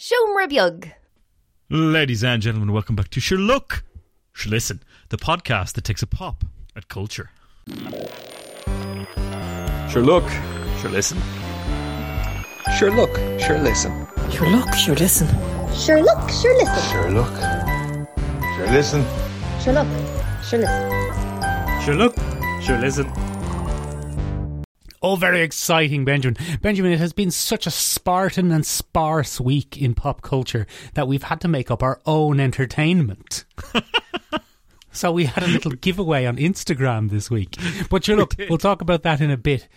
Seomra beag. Ladies and gentlemen, welcome back to Sure Look, Sure Listen, the podcast that takes a pop at culture. Sure Look, Sure Listen. Sure look, sure listen. Sure look, sure listen. Sure look, sure listen. Sure look. Sure listen. Sure look, sure listen. Sure look, sure listen. Oh, very exciting, Benjamin. Benjamin, it has been such a Spartan and sparse week in pop culture that we've had to make up our own entertainment. so we had a little giveaway on Instagram this week. But sure, look, we'll talk about that in a bit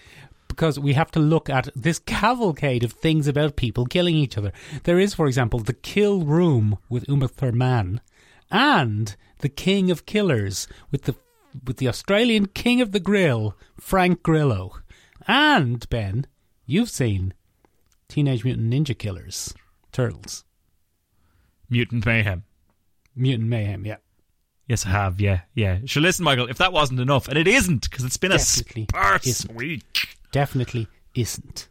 because we have to look at this cavalcade of things about people killing each other. There is, for example, The Kill Room with Uma Thurman and The King of Killers with the with the Australian King of the Grill, Frank Grillo. And Ben, you've seen Teenage Mutant Ninja Killers, Turtles, Mutant Mayhem. Mutant Mayhem. Yeah, Yes, I have, yeah, yeah. Sure listen, Michael, if that wasn't enough, and it isn't, because it's been Definitely a sparse isn't. week. definitely isn't.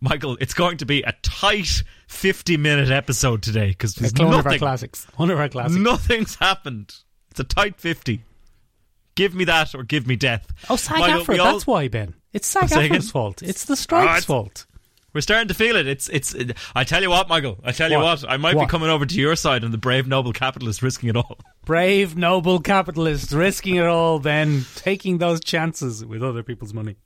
Michael, it's going to be a tight 50 minute episode today, because It's one of our nothing, classics. One of our classics. nothing's happened. It's a tight 50. Give me that or give me death. oh, SAG Michael, AFTRA. we all- That's why, Ben. It's SAG Say fault. It's the Ah, strike's it's- fault. We're starting to feel it. It's it's. I tell you what, Michael. I tell you What? what. I might What? be coming over to your side and the brave noble capitalist risking it all. Brave, noble capitalists risking it all, then taking those chances with other people's money.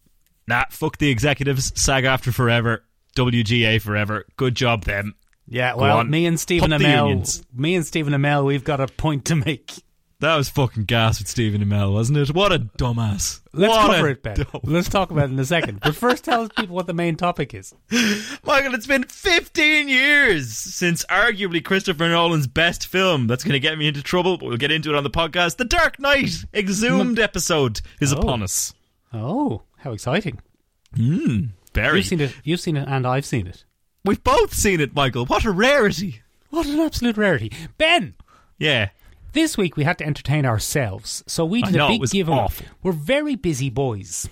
Nah, fuck the executives. SAG AFTRA forever. WGA forever. Good job, them. Yeah, well, me and Stephen Amell, me and Stephen Amell, we've got a point to make. That was fucking gas with Stephen Amell, wasn't it? What a dumbass. Let's What cover it, Ben. dumb- Let's talk about it in a second. But first, tell people what the main topic is. Michael, it's been 15 years since arguably Christopher Nolan's best film. That's going to get me into trouble, but we'll get into it on the podcast. The Dark Knight Exhumed episode is Oh. upon us. Oh, how exciting! Hmm, very. You've seen it. You've seen it, and I've seen it. We've both seen it, Michael. What a rarity. What an absolute rarity, Ben. Yeah. This week we had to entertain ourselves, so we I did know, a it big was giveaway. awful. We're very busy boys.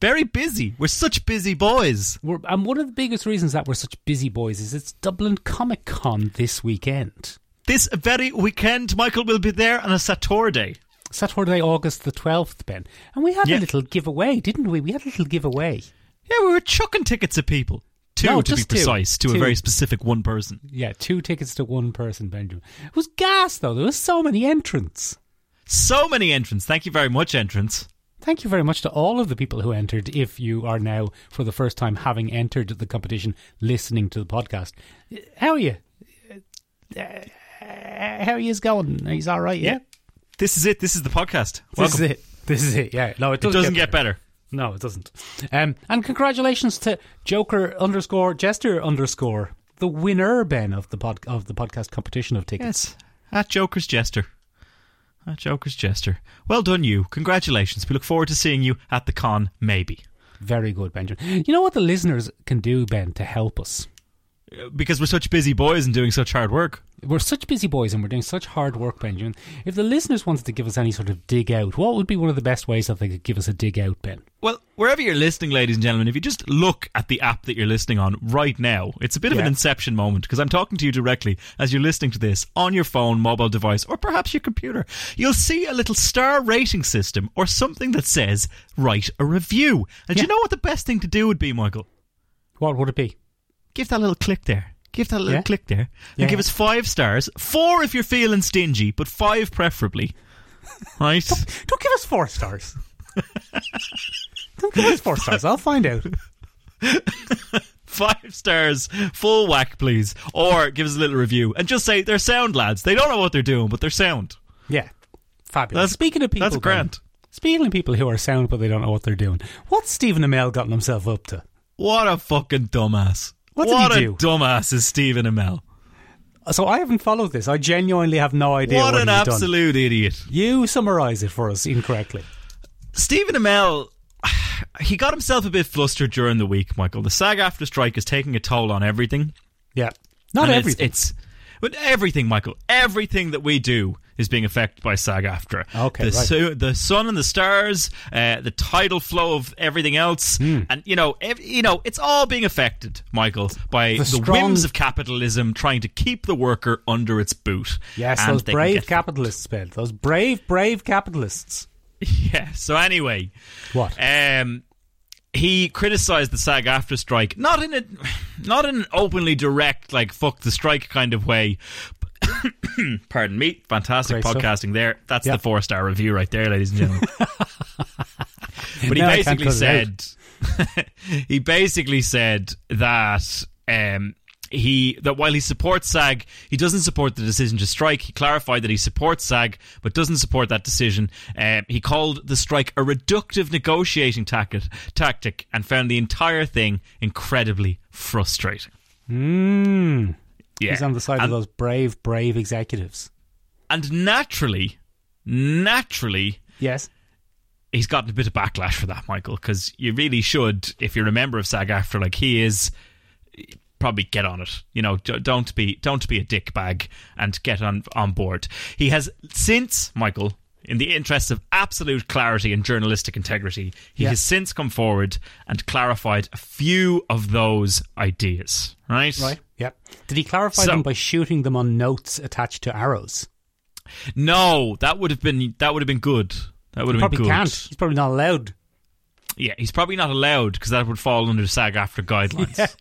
Very busy. We're such busy boys. We're, and one of the biggest reasons that we're such busy boys is it's Dublin Comic Con this weekend. This very weekend, Michael will be there on a Saturday. Saturday, August the 12th, Ben. And we had Yeah. a little giveaway, didn't we? We had a little giveaway. Yeah, we were chucking tickets at people. Two, No, to be just two. precise, to Two. a very specific one person. Yeah, two tickets to one person, Benjamin. It was gas, though. There was so many entrants. So many entrants. Thank you very much, entrants. Thank you very much to all of the people who entered. If you are now, for the first time, having entered the competition, listening to the podcast, how are you? Uh, how are you going? He's all right, yeah. This is it. This is the podcast. This is it. This is it. Yeah. No, it It doesn't, doesn't get better. No, it doesn't. Um, and congratulations to Joker underscore Jester underscore the winner, Ben, of the pod, of the podcast competition of tickets. Yes. At Joker's Jester. At Joker's Jester. Well done, you. Congratulations. We look forward to seeing you at the con, maybe. Very good, Benjamin. You know what the listeners can do, Ben, to help us? Because we're such busy boys and doing such hard work. We're such busy boys and we're doing such hard work, Benjamin. If the listeners wanted to give us any sort of dig out, what would be one of the best ways that they could give us a dig out, Ben? Well, wherever you're listening, ladies and gentlemen, if you just look at the app that you're listening on right now, it's a bit of an inception moment because I'm talking to you directly as you're listening to this on your phone, mobile device, or perhaps your computer. You'll see a little star rating system or something that says write a review. And do you know what the best thing to do would be, Michael? What would it be? Give that little click there. Give that little Yeah. click there. Yeah. And give us five stars. Four if you're feeling stingy, but five preferably. Right? Don't give us four stars. Don't give us four stars. I'll find out. Five stars, full whack, please. Or give us a little review and just say they're sound lads. They don't know what they're doing, but they're sound. Yeah. Fabulous. That's- Speaking of people, that's grand. speaking of people who are sound but they don't know what they're doing, what's Stephen Amell gotten himself up to? What a fucking dumbass. What did he a do? dumbass is Stephen Amell. So I haven't followed this. I genuinely have no idea What what, an he's done. absolute idiot. You summarise it for us incorrectly. Stephen Amell, he got himself a bit flustered during the week, Michael. The SAG AFTRA strike is taking a toll on everything. Yeah. Not And it's- everything. It's, but everything, Michael. Everything that we do is being affected by SAG AFTRA. Okay, the, right. su- the sun and the stars, uh, the tidal flow of everything else, Hmm. and you know, ev- you know, it's all being affected, Michael, by The the, strong- whims of capitalism trying to keep the worker under its boot. Yes, those brave capitalists, Ben. Those brave, brave capitalists. Yeah. So anyway, What? um, he criticised the SAG AFTRA strike, not in a, not in an openly direct like "fuck the strike" kind of way. Pardon me. Fantastic Great stuff. podcasting there. That's Yeah. the four star review right there, ladies and gentlemen. but he Now basically said he basically said that um, he that while he supports SAG, he doesn't support the decision to strike. He clarified that he supports SAG, but doesn't support that decision. Um, he called the strike a reductive negotiating tactic, tactic and found the entire thing incredibly frustrating. Mm. Yeah, He's on the side of those brave, brave executives. and naturally, naturally, Yes. he's gotten a bit of backlash for that, Michael, because you really should, if you're a member of SAG AFTRA like he is, probably get on it. You know, don't be don't be a dick bag and get on on board. He has since Michael. In the interest of absolute clarity and journalistic integrity, he Yeah. has since come forward and clarified a few of those ideas. Right? Right. Yep. Did he clarify So- them by shooting them on notes attached to arrows? No, that would have been that would have been good. That would have Probably been good. can't. He's probably not allowed. Yeah, he's probably not allowed because that would fall under SAG AFTRA guidelines.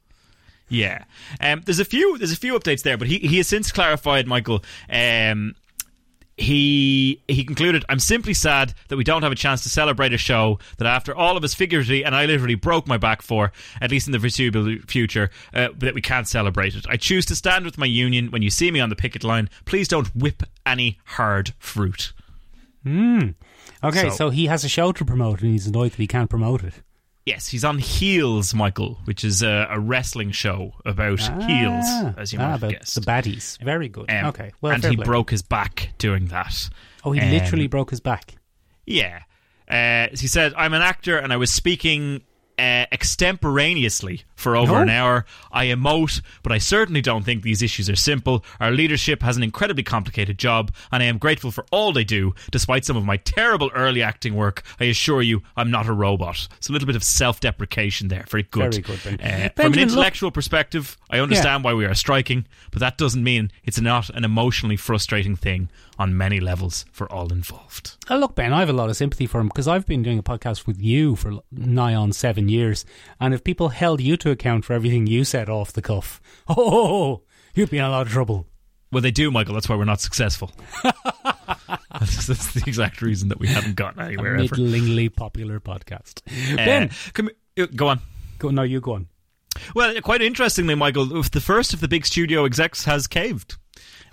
Yeah. Yeah. Um, there's a few there's a few updates there, but he, he has since clarified, Michael. Um, he he concluded, I'm simply sad that we don't have a chance to celebrate a show that after all of us figuratively and I literally broke my back for, at least in the foreseeable future, uh, that we can't celebrate it. I choose to stand with my union when you see me on the picket line. Please don't whip any hard fruit. Hmm. Okay, So- so, he has a show to promote and he's annoyed that he can't promote it. Yes, he's on Heels, Michael, which is a, a wrestling show about heels, Ah, as you ah, might have guessed. the baddies. Very good. Um, okay. Well, and he play. broke his back doing that. Oh, he um, literally broke his back. Yeah. Uh, he said, I'm an actor and I was speaking uh, extemporaneously for over No. an hour. I emote, but I certainly don't think these issues are simple. Our leadership has an incredibly complicated job, and I am grateful for all they do, despite some of my terrible early acting work. I assure you, I'm not a robot. It's a little bit of self deprecation there. Very good. Very good, Ben. Uh, from an Benjamin, look- intellectual perspective, I understand why we are striking, but that doesn't mean it's not an emotionally frustrating thing on many levels for all involved. Oh, look, Ben, I have a lot of sympathy for him because I've been doing a podcast with you for nigh on seven years. And if people held you to account for everything you said off the cuff, oh, you'd be in a lot of trouble. Well, they do, Michael. That's why we're not successful. that's, that's the exact reason that we haven't gotten A anywhere ever. middlingly popular podcast. Uh, ben, come, uh, go on. go, no, you go on. Well, quite interestingly, Michael, the first of the big studio execs has caved.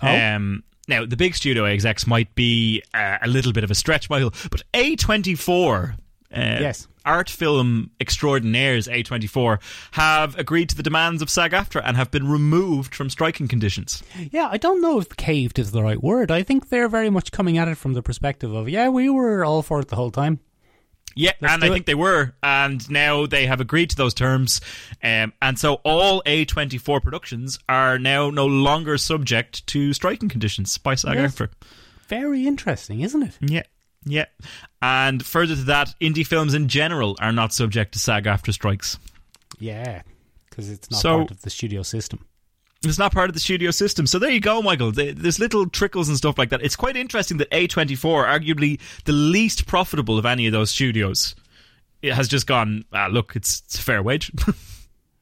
Oh? Um, now, the big studio execs might be uh, a little bit of a stretch, Michael, but A24, uh, Yes. art film extraordinaires A24, have agreed to the demands of SAG AFTRA and have been removed from striking conditions. Yeah, I don't know if caved is the right word. I think they're very much coming at it from the perspective of, yeah, we were all for it the whole time. Yeah, Let's and I it. think they were, and now they have agreed to those terms, um, and so all A24 productions are now no longer subject to striking conditions by SAG Yes. AFTRA. Very interesting, isn't it? Yeah, yeah, and further to that, indie films in general are not subject to SAG AFTRA strikes. Yeah, because it's not So- part of the studio system. It's not part of the studio system. So there you go, Michael. There's little trickles and stuff like that. It's quite interesting that A24, arguably the least profitable of any of those studios, it has just gone, ah, look, it's, it's a fair wage.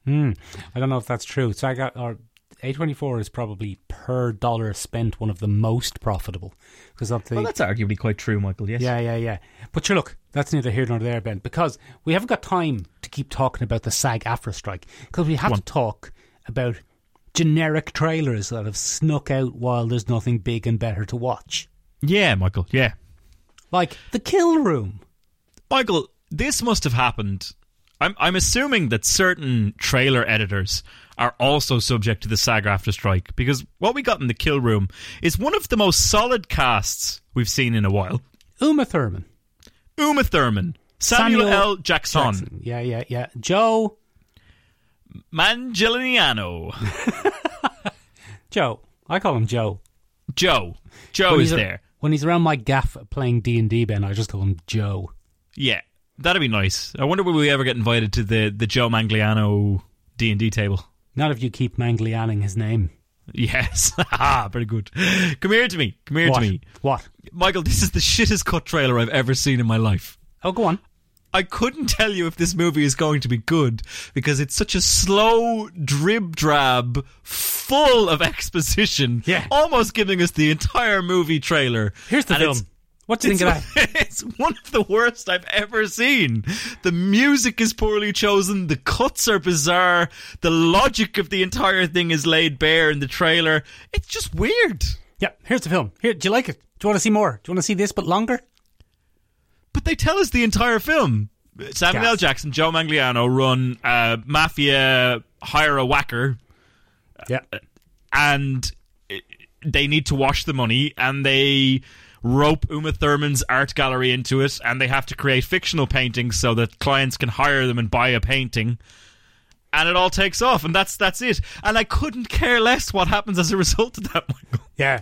Hmm. I don't know if that's true. So I got or A24 is probably per dollar spent one of the most profitable because of the well, that's arguably quite true, Michael, yes. yeah yeah yeah. But sure, look, that's neither here nor there, Ben, because we haven't got time to keep talking about the SAG AFTRA strike because we have Go to talk about generic trailers that have snuck out while there's nothing big and better to watch, Yeah, Michael, yeah. like The Kill Room. Michael, this must have happened. I'm I'm assuming that certain trailer editors are also subject to the SAG AFTRA strike because what we got in the kill room is one of the most solid casts we've seen in a while. Uma Thurman. Uma Thurman, Samuel, Samuel L. Jackson, Jackson. Yeah, yeah, yeah. Joe. Mangeliano, Joe. I call him Joe. Joe. Joe is a- there. when he's around my gaff playing D and D, Ben, I just call him Joe. Yeah, that'd be nice. I wonder will we ever get invited to the the Joe Mangliano D and D table. Not if you keep Manglianing his name. Yes, ah, very good. Come here to me. Come here what? to me, What? Michael. This is the shittest cut trailer I've ever seen in my life. Oh, go on. I couldn't tell you if this movie is going to be good because it's such a slow drib drab, full of exposition. Yeah. almost giving us the entire movie trailer. Here's the And film. What do you It's, think of that? it's one of the worst I've ever seen. The music is poorly chosen. The cuts are bizarre. The logic of the entire thing is laid bare in the trailer. It's just weird. Yeah, here's the film. Here, do you like it? Do you want to see more? Do you want to see this but longer? But they tell us the entire film. Samuel Gas. L. Jackson, Joe Mangliano run uh, mafia, hire a whacker, Yeah. and uh, they need to wash the money, and they rope Uma Thurman's art gallery into it, and they have to create fictional paintings so that clients can hire them and buy a painting. And it all takes off, and that's that's it. And I couldn't care less what happens as a result of that, Michael. Yeah.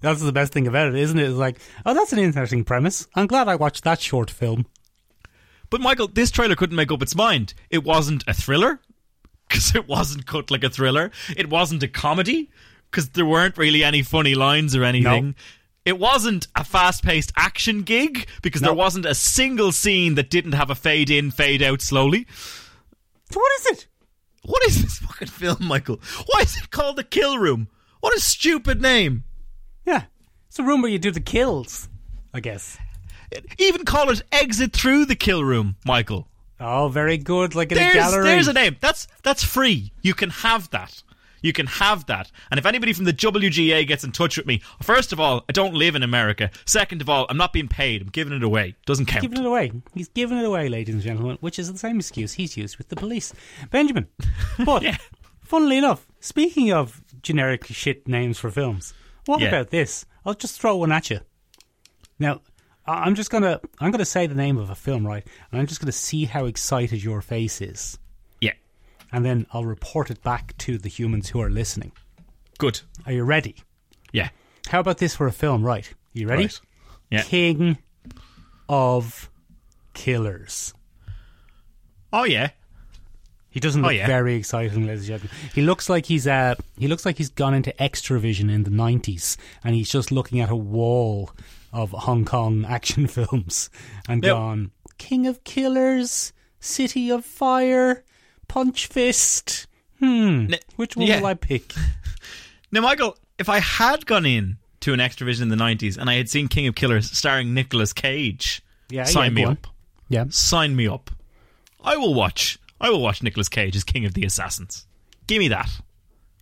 That's the best thing about it, isn't it? It's like, oh, that's an interesting premise. I'm glad I watched that short film. But Michael, this trailer couldn't make up its mind. It wasn't a thriller because it wasn't cut like a thriller. It wasn't a comedy because there weren't really any funny lines or anything. No. It wasn't a fast-paced action gig because there wasn't a single scene that didn't have a fade in, fade out slowly. So what is it? What is this fucking film, Michael? Why is it called The Kill Room? What a stupid name. Yeah. It's a room where you do the kills, I guess. Even call it Exit Through the Kill Room, Michael. Oh, very good. Like in a there's, gallery. there's a name. That's that's free. You can have that. You can have that. And if anybody from the WGA gets in touch with me, first of all, I don't live in America. Second of all, I'm not being paid. I'm giving it away. Doesn't count. Giving it away. He's giving it away, ladies and gentlemen, which is the same excuse he's used with the police. Benjamin. But, Yeah. funnily enough, speaking of generic shit names for films, what Yeah. about this? I'll just throw one at you. Now, I'm just gonna I'm gonna say the name of a film, right? And I'm just gonna see how excited your face is, Yeah. and then I'll report it back to the humans who are listening. Good. Are you ready? Yeah. How about this for a film, right? You ready? Right. Yeah. King of Killers. Oh yeah. He doesn't Oh, look yeah. very exciting, ladies and gentlemen. He looks like he's uh he looks like he's gone into Xtra-vision in the nineties, and he's just looking at a wall of Hong Kong action films and Now- gone King of Killers, City of Fire, Punch Fist. Hmm, which one yeah. will I pick? Now, Michael, if I had gone in to an Xtra-vision in the 90s and I had seen King of Killers starring Nicolas Cage, Yeah, sign yeah, me up. Yeah, Sign me up. I will watch. I will watch Nicolas Cage as King of the Assassins. Give me that.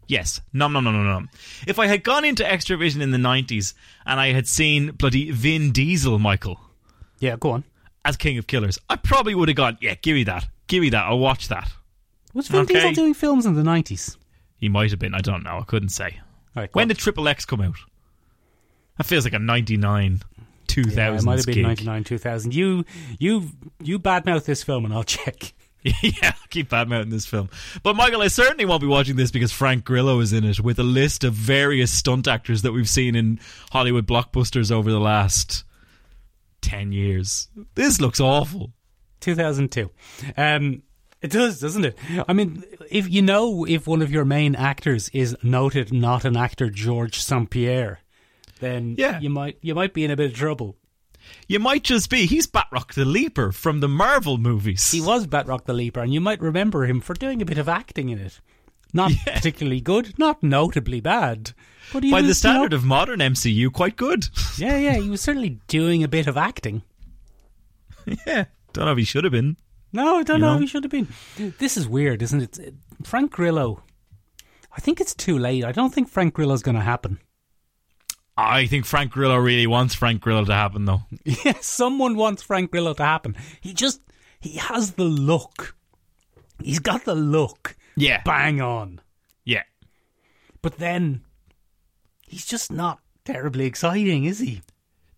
Yes. Nom nom nom nom nom. If I had gone into Xtra-vision in the 90s and I had seen bloody Vin Diesel, Michael, yeah, go on. as King of Killers, I probably would have gone, yeah, give me that. Give me that. I'll watch that. Was Vin Okay. Diesel doing films in the nineties? He might have been. I don't know. I couldn't say. Right, When on. did Triple X come out? That feels like a 99, 2000 yeah, it might have been gig. ninety nine, two thousand. You, you, you badmouth this film, and I'll check. yeah, I'll keep badmouthing this film. But Michael, I certainly won't be watching this because Frank Grillo is in it with a list of various stunt actors that we've seen in Hollywood blockbusters over the last 10 years. This looks awful. 2002. Um, it does, doesn't it? I mean, if you know if one of your main actors is noted not an actor Georges St Pierre, then Yeah. you might you might be in a bit of trouble. You might just be. He's Batroc the Leaper from the Marvel movies. He was Batroc the Leaper, and you might remember him for doing a bit of acting in it. Not particularly good, not notably bad, but By the was, you know- standard of modern MCU, quite good. yeah, yeah, he was certainly doing a bit of acting. yeah. Don't know if he should have been. No, I don't You know. know? He should have been. This is weird, isn't it? Frank Grillo. I think it's too late. I don't think Frank Grillo's going to happen. I think Frank Grillo really wants Frank Grillo to happen, though. Yeah, someone wants Frank Grillo to happen. He just he has the look. He's got the look. Yeah. Bang on. Yeah. But then he's just not terribly exciting, is he?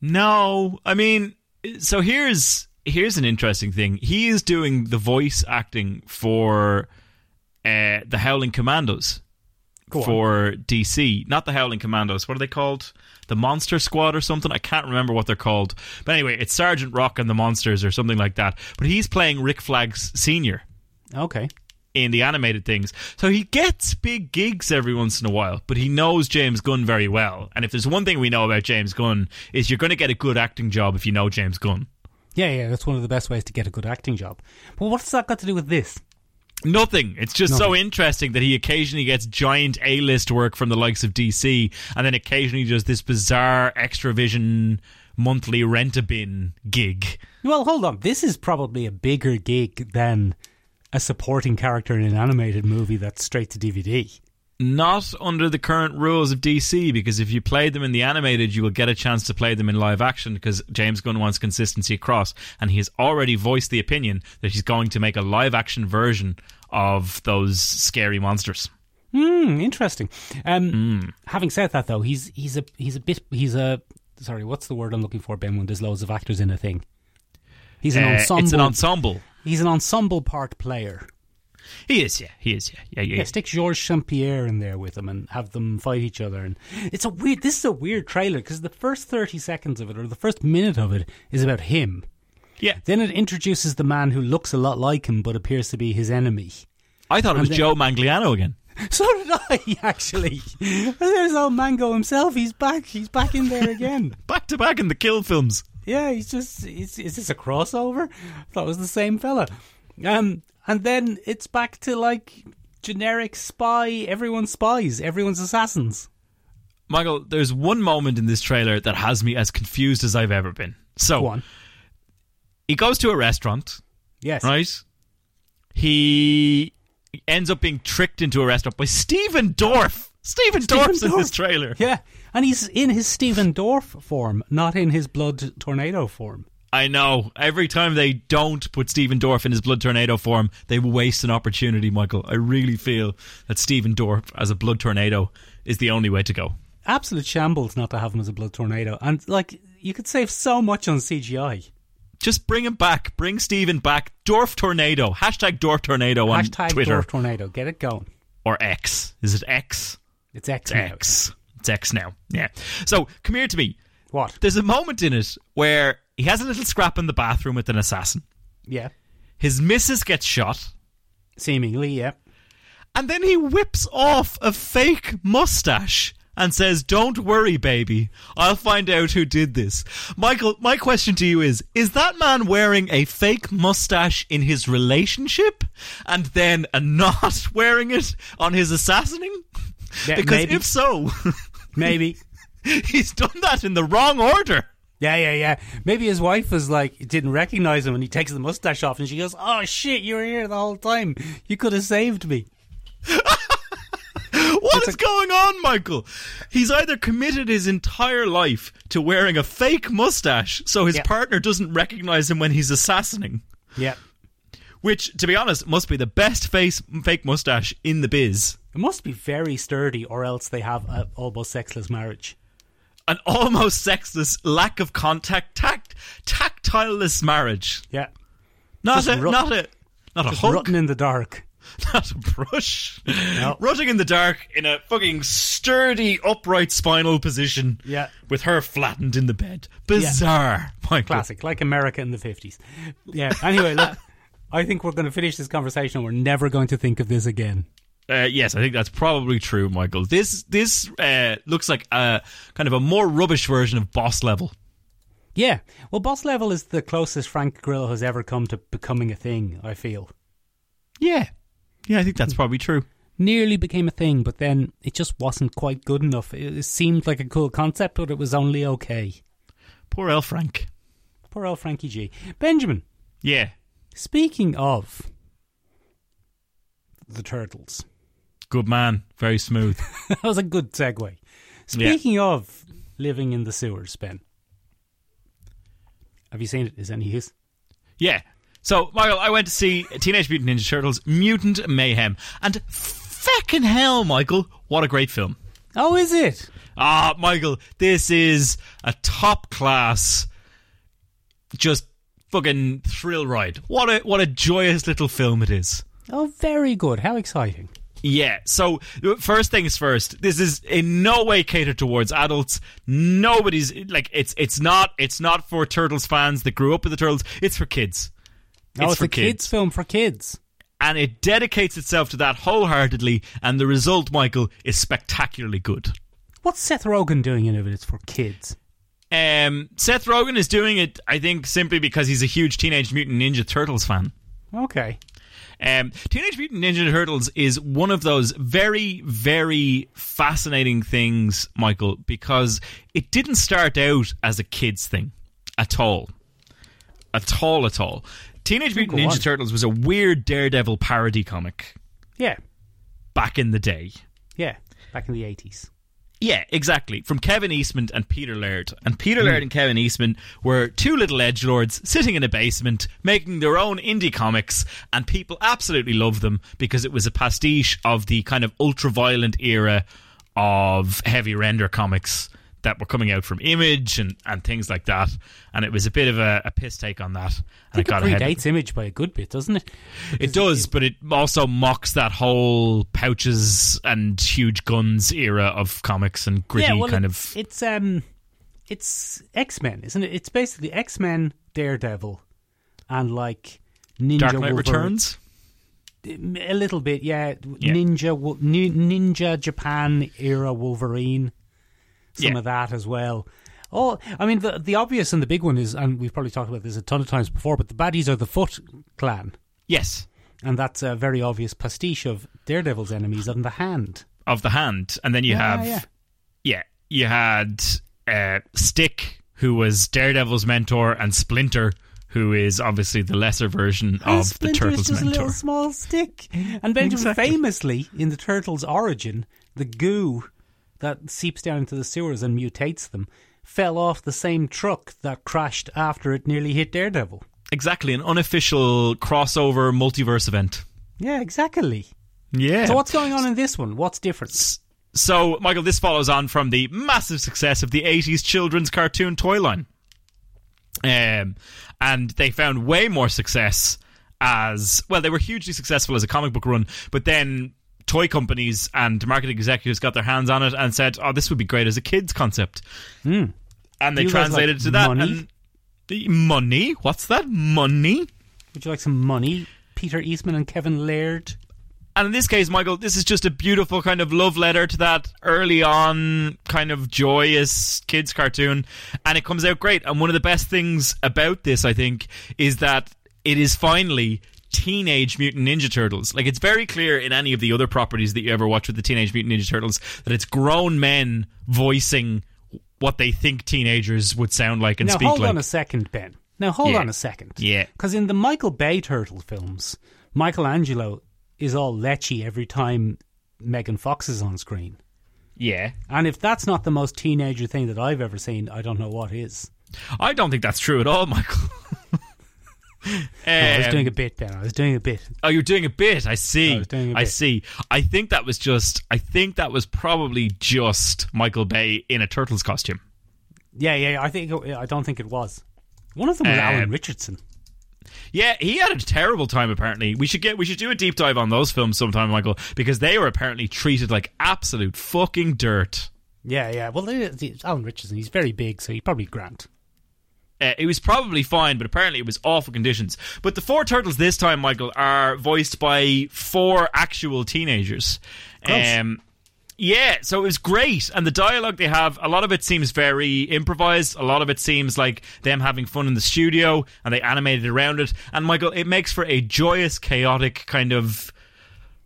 No, I mean, so here's here's an interesting thing. He is doing the voice acting for uh, the Howling Commandos, for DC. Not the Howling Commandos. What are they called? The Monster Squad or something? I can't remember what they're called. But anyway, it's Sergeant Rock and the Monsters or something like that. But he's playing Rick Flags Senior Okay. in the animated things. So he gets big gigs every once in a while, but he knows James Gunn very well. And if there's one thing we know about James Gunn is you're going to get a good acting job if you know James Gunn. Yeah, yeah, that's one of the best ways to get a good acting job. But what's that got to do with this? Nothing. It's just so interesting that he occasionally gets giant A-list work from the likes of DC, and then occasionally does this bizarre Xtra-vision monthly rent a bin gig. Well, hold on. This is probably a bigger gig than a supporting character in an animated movie that's straight to DVD. Not under the current rules of DC, because if you play them in the animated, you will get a chance to play them in live action because James Gunn wants consistency across, and he has already voiced the opinion that he's going to make a live action version of those scary monsters. Hmm, interesting. Um, Hmm. Having said that, though, he's he's a he's a bit he's a sorry. What's the word I'm looking for, Ben? When there's loads of actors in a thing, he's an Uh, ensemble. it's an ensemble. he's an ensemble part player. He is, yeah, he is, yeah, yeah, yeah. Yeah, stick Georges St Pierre in there with him and have them fight each other. And it's a weird. This is a weird trailer because the first thirty seconds of it, or the first minute of it, is about him. yeah. Then it introduces the man who looks a lot like him but appears to be his enemy. I thought it was then- Joe Mangliano again. So did I, actually. There's old Mango himself. He's back. He's back in there again. Back to back in the kill films. yeah, he's just. Is, is this a crossover? I thought it was the same fella. Um, and then it's back to like generic spy. Everyone's spies. Everyone's assassins. Michael, there's one moment in this trailer that has me as confused as I've ever been. So Go on. he goes to a restaurant, Yes. right? He ends up being tricked into a restaurant by Stephen Dorff. Stephen, Stephen Dorff's in this trailer. Yeah, and he's in his Stephen Dorff form, not in his Blood Tornado form. I know. Every time they don't put Stephen Dorff in his Blood Tornado form, they waste an opportunity, Michael. I really feel that Stephen Dorff as a Blood Tornado is the only way to go. Absolute shambles not to have him as a Blood Tornado, and like you could save so much on CGI. Just bring him back. Bring Stephen back. Dorff Tornado. Hashtag Dorff Tornado on Hashtag Twitter Dorff Tornado. Get it going. or X. Is it X? It's X. It's now. X. It's X now. Yeah. So come here to me. What? There's a moment in it where he has a little scrap in the bathroom with an assassin. Yeah. His missus gets shot, Seemingly, yeah. and then he whips off a fake mustache and says, Don't worry, baby. I'll find out who did this. Michael, my question to you is Is that man wearing a fake mustache in his relationship and then a not wearing it on his assassinating? Yeah, because maybe. if so, Maybe. he's done that in the wrong order. Yeah, yeah, yeah. Maybe his wife was like didn't recognize him, and he takes the mustache off, and she goes, "Oh shit, you were here the whole time. You could have saved me." What is going on, Michael? He's either committed his entire life to wearing a fake mustache so his Yeah. partner doesn't recognize him when he's assassinating, Yeah. which, to be honest, must be the best face fake mustache in the biz. It must be very sturdy, or else they have an almost sexless marriage. An almost sexless, lack of contact, tact, tactileless marriage. Yeah. Not Just a, rut- not a, not a hug, rutting in the dark. not a brush. No. Rutting in the dark in a fucking sturdy, upright spinal position. Yeah. With her flattened in the bed. Bizarre, Michael. Classic, like America in the 50s. Yeah. Anyway, look, I think we're going to finish this conversation we're never going to think of this again. Uh, yes, I think that's probably true, Michael. This this uh, looks like a kind of a more rubbish version of Boss Level. Yeah. Well, Boss Level is the closest Frank Grillo has ever come to becoming a thing, I feel. Yeah, yeah, I think that's probably true. Nearly became a thing, but then it just wasn't quite good enough. It, it seemed like a cool concept, but it was only okay. Poor El Frank. Poor old Frankie G. Benjamin, Yeah, speaking of the Turtles, good man, very smooth. that was a good segue. Speaking of living in the sewers, Ben, have you seen it? Is any use? yeah. So, Michael, I went to see Teenage Mutant Ninja Turtles: Mutant Mayhem, and feckin' hell, Michael, what a great film! Oh, is it? Ah, Michael, this is a top class, just fucking thrill ride. What a what a joyous little film it is. Oh, very good. How exciting. Yeah. So first things first. This is in no way catered towards adults. Nobody's like it's it's not it's not for turtles fans that grew up with the turtles. It's for kids. oh, it's for a kids film for kids. and it dedicates itself to that wholeheartedly. And the result, Michael, is spectacularly good. What's Seth Rogen doing in it? It's for kids. Um, Seth Rogen is doing it, I think, simply because he's a huge Teenage Mutant Ninja Turtles fan. Okay. Um, Teenage Mutant Ninja Turtles is one of those very, very fascinating things, Michael, because it didn't start out as a kids thing at all. At all, at all. Teenage Mutant Ninja on. Turtles was a weird Daredevil parody comic Yeah. back in the day. Yeah. Back in the eighties. Yeah, exactly. From Kevin Eastman and Peter Laird. And Hmm. Peter Laird and Kevin Eastman were two little edge lords sitting in a basement making their own indie comics, and people absolutely loved them because it was a pastiche of the kind of ultra violent era of heavy render comics that were coming out from Image and, and things like that. And it was a bit of a, a piss take on that. And it got ahead. predates Image by a good bit, doesn't it? It does, but it also mocks that whole pouches and huge guns era of comics and gritty yeah, well, kind it's, of. It's um, it's X Men, isn't it? It's basically X Men, Daredevil, and like Ninja Dark Knight Wolverine. Returns. A little bit, yeah. Yeah. Ninja, Ninja Japan era Wolverine. Some Yeah. of that as well. Oh, I mean, the the obvious and the big one is, and we've probably talked about this a ton of times before, but the baddies are the Foot Clan, Yes, and that's a very obvious pastiche of Daredevil's enemies on the hand. of the hand, and then you Yeah, have yeah. yeah, you had uh, Stick, who was Daredevil's mentor, and Splinter, who is obviously the lesser version And of the Turtles' is just a mentor. little small stick. And Benjamin, Exactly. famously, in the Turtles' origin, the goo that seeps down into the sewers and mutates them fell off the same truck that crashed after it nearly hit Daredevil. Exactly, an unofficial crossover multiverse event. Yeah, exactly. Yeah. So what's going on in this one? What's different? So, Michael, this follows on from the massive success of the 80s children's cartoon toy line. Um, and they found way more success as well, they were hugely successful as a comic book run, but then toy companies and marketing executives got their hands on it and said, oh, this would be great as a kids concept. Hmm. And they translated like to that. money? And the money? What's that? Money? Would you like some money? Peter Eastman and Kevin Laird. And in this case, Michael, this is just a beautiful kind of love letter to that early on kind of joyous kids cartoon. And it comes out great. And one of the best things about this, I think, is that it is finally Teenage Mutant Ninja Turtles. Like, it's very clear in any of the other properties that you ever watch with the Teenage Mutant Ninja Turtles that it's grown men voicing what they think teenagers would sound like and now speak hold like. Hold on a second, Ben. Now hold Yeah. on a second. Yeah. Because in the Michael Bay Turtle films, Michelangelo is all lechy every time Megan Fox is on screen. yeah. And if that's not the most teenager thing that I've ever seen, I don't know what is. I don't think that's true at all, Michael. No, I was Um, doing a bit, Ben. I was doing a bit. Oh, you're doing a bit. I see. I a I bit. see. I think that was just. I think that was probably just Michael Bay in a turtles costume. Yeah, yeah. I think it- I don't think it was. One of them was Um, Alan Richardson. Yeah, he had a terrible time. Apparently, we should get. We should do a deep dive on those films sometime, Michael, because they were apparently treated like absolute fucking dirt. Yeah, yeah. Well, they- Alan Richardson. He's very big, so he probably grant. Uh, it was probably fine, but apparently it was awful conditions. But the four turtles this time, Michael, are voiced by four actual teenagers. Gross. Um, yeah, so it was great, and the dialogue they have, a lot of it seems very improvised. A lot of it seems like them having fun in the studio, and they animated around it. And Michael, it makes for a joyous, chaotic kind of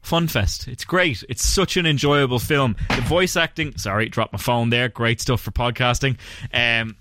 fun fest. It's great. It's such an enjoyable film. The voice acting, sorry, dropped my phone there. Great stuff for podcasting. Um,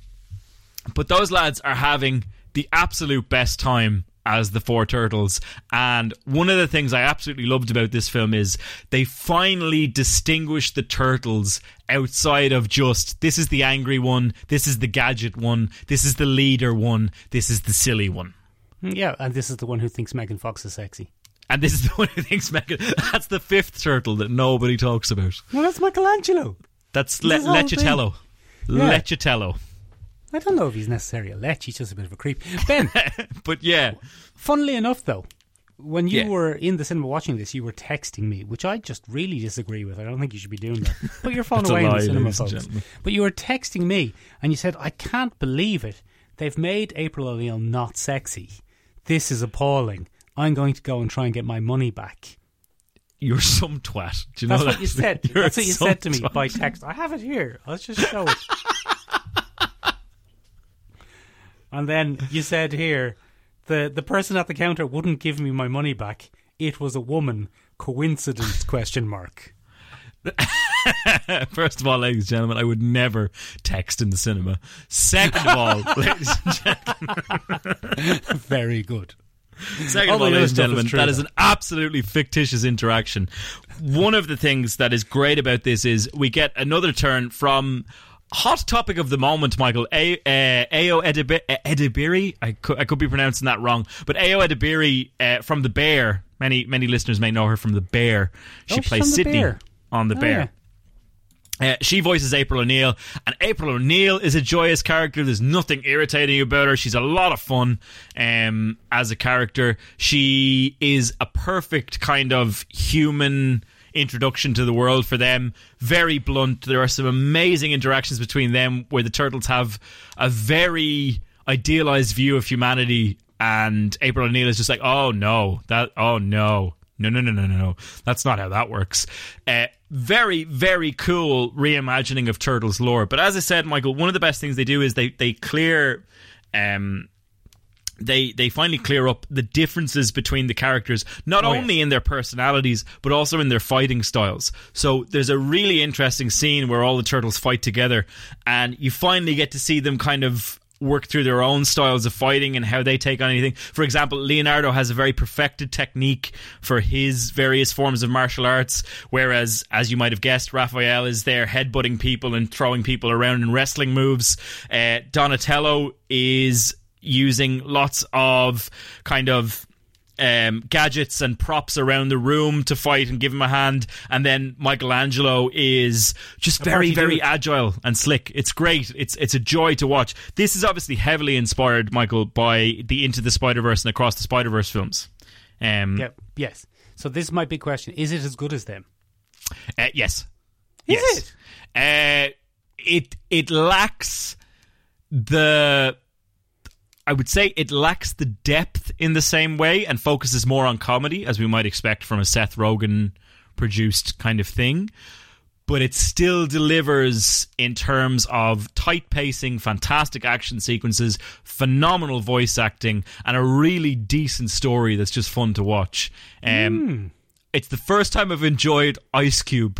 but those lads are having the absolute best time as the four turtles and one of the things i absolutely loved about this film is they finally distinguish the turtles outside of just this is the angry one this is the gadget one this is the leader one this is the silly one mm, Yeah, and this is the one who thinks Megan Fox is sexy. and this is the one who thinks Megan. That's the fifth turtle that nobody talks about. Well, that's Michelangelo. That's Le- Lecitello. Yeah. Lecitello. I don't know if he's necessarily a lech. He's just a bit of a creep. Ben, But yeah, funnily enough, though, when you Yeah. were in the cinema watching this, you were texting me, which I just really disagree with. I don't think you should be doing that. Put your phone away in the cinema, folks. But you were texting me, and you said, "I can't believe it. They've made April O'Neil not sexy. This is appalling. I'm going to go and try and get my money back." You're some twat. Do you know That's that? what you said. You're That's what you said to me twat. by text. I have it here. Let's just show it. And then you said here, the the person at the counter wouldn't give me my money back. It was a woman. Coincidence? Question mark. First of all, ladies and gentlemen, I would never text in the cinema. Second of all, ladies and gentlemen, Very good. Second of all, ladies and stuff is gentlemen, true, that is an absolutely fictitious interaction. One of the things that is great about this is we get another turn from hot topic of the moment, Michael. A, uh, Ayo uh, Edebiri. I could, I could be pronouncing that wrong, but Ayo Edebiri uh, from The Bear. Many many listeners may know her from The Bear. She Oh, plays Sydney Bear. on The Oh, Bear. Uh, she voices April O'Neil, and April O'Neil is a joyous character. There's nothing irritating about her. She's a lot of fun um, as a character. She is a perfect kind of human introduction to the world for them. Very blunt. There are some amazing interactions between them where the turtles have a very idealized view of humanity, and April O'Neil is just like, oh no, that, oh no, no, no, no, no, no, no. That's not how that works. Uh, very, very cool reimagining of Turtles lore. But as I said, Michael, one of the best things they do is they they clear. Um, they they finally clear up the differences between the characters, not Oh, only in their personalities but also in their fighting styles. So there's a really interesting scene where all the turtles fight together, and you finally get to see them kind of work through their own styles of fighting and how they take on anything. For example, Leonardo has a very perfected technique for his various forms of martial arts, whereas, as you might have guessed, Raphael is there headbutting people and throwing people around in wrestling moves. Uh, Donatello is using lots of kind of um, gadgets and props around the room to fight and give him a hand. And then Michelangelo is just very, very dude. agile and slick. It's great. It's it's a joy to watch. This is obviously heavily inspired, Michael, by the Into the Spider Verse and Across the Spider Verse films. Um, Yep. Yes. So this is my big question: Is it as good as them? uh, yes. Is yes. Uh, it it lacks the I would say it lacks the depth in the same way and focuses more on comedy, as we might expect from a Seth Rogen produced kind of thing. But it still delivers in terms of tight pacing, fantastic action sequences, phenomenal voice acting, and a really decent story that's just fun to watch. Um, It's the first time I've enjoyed Ice Cube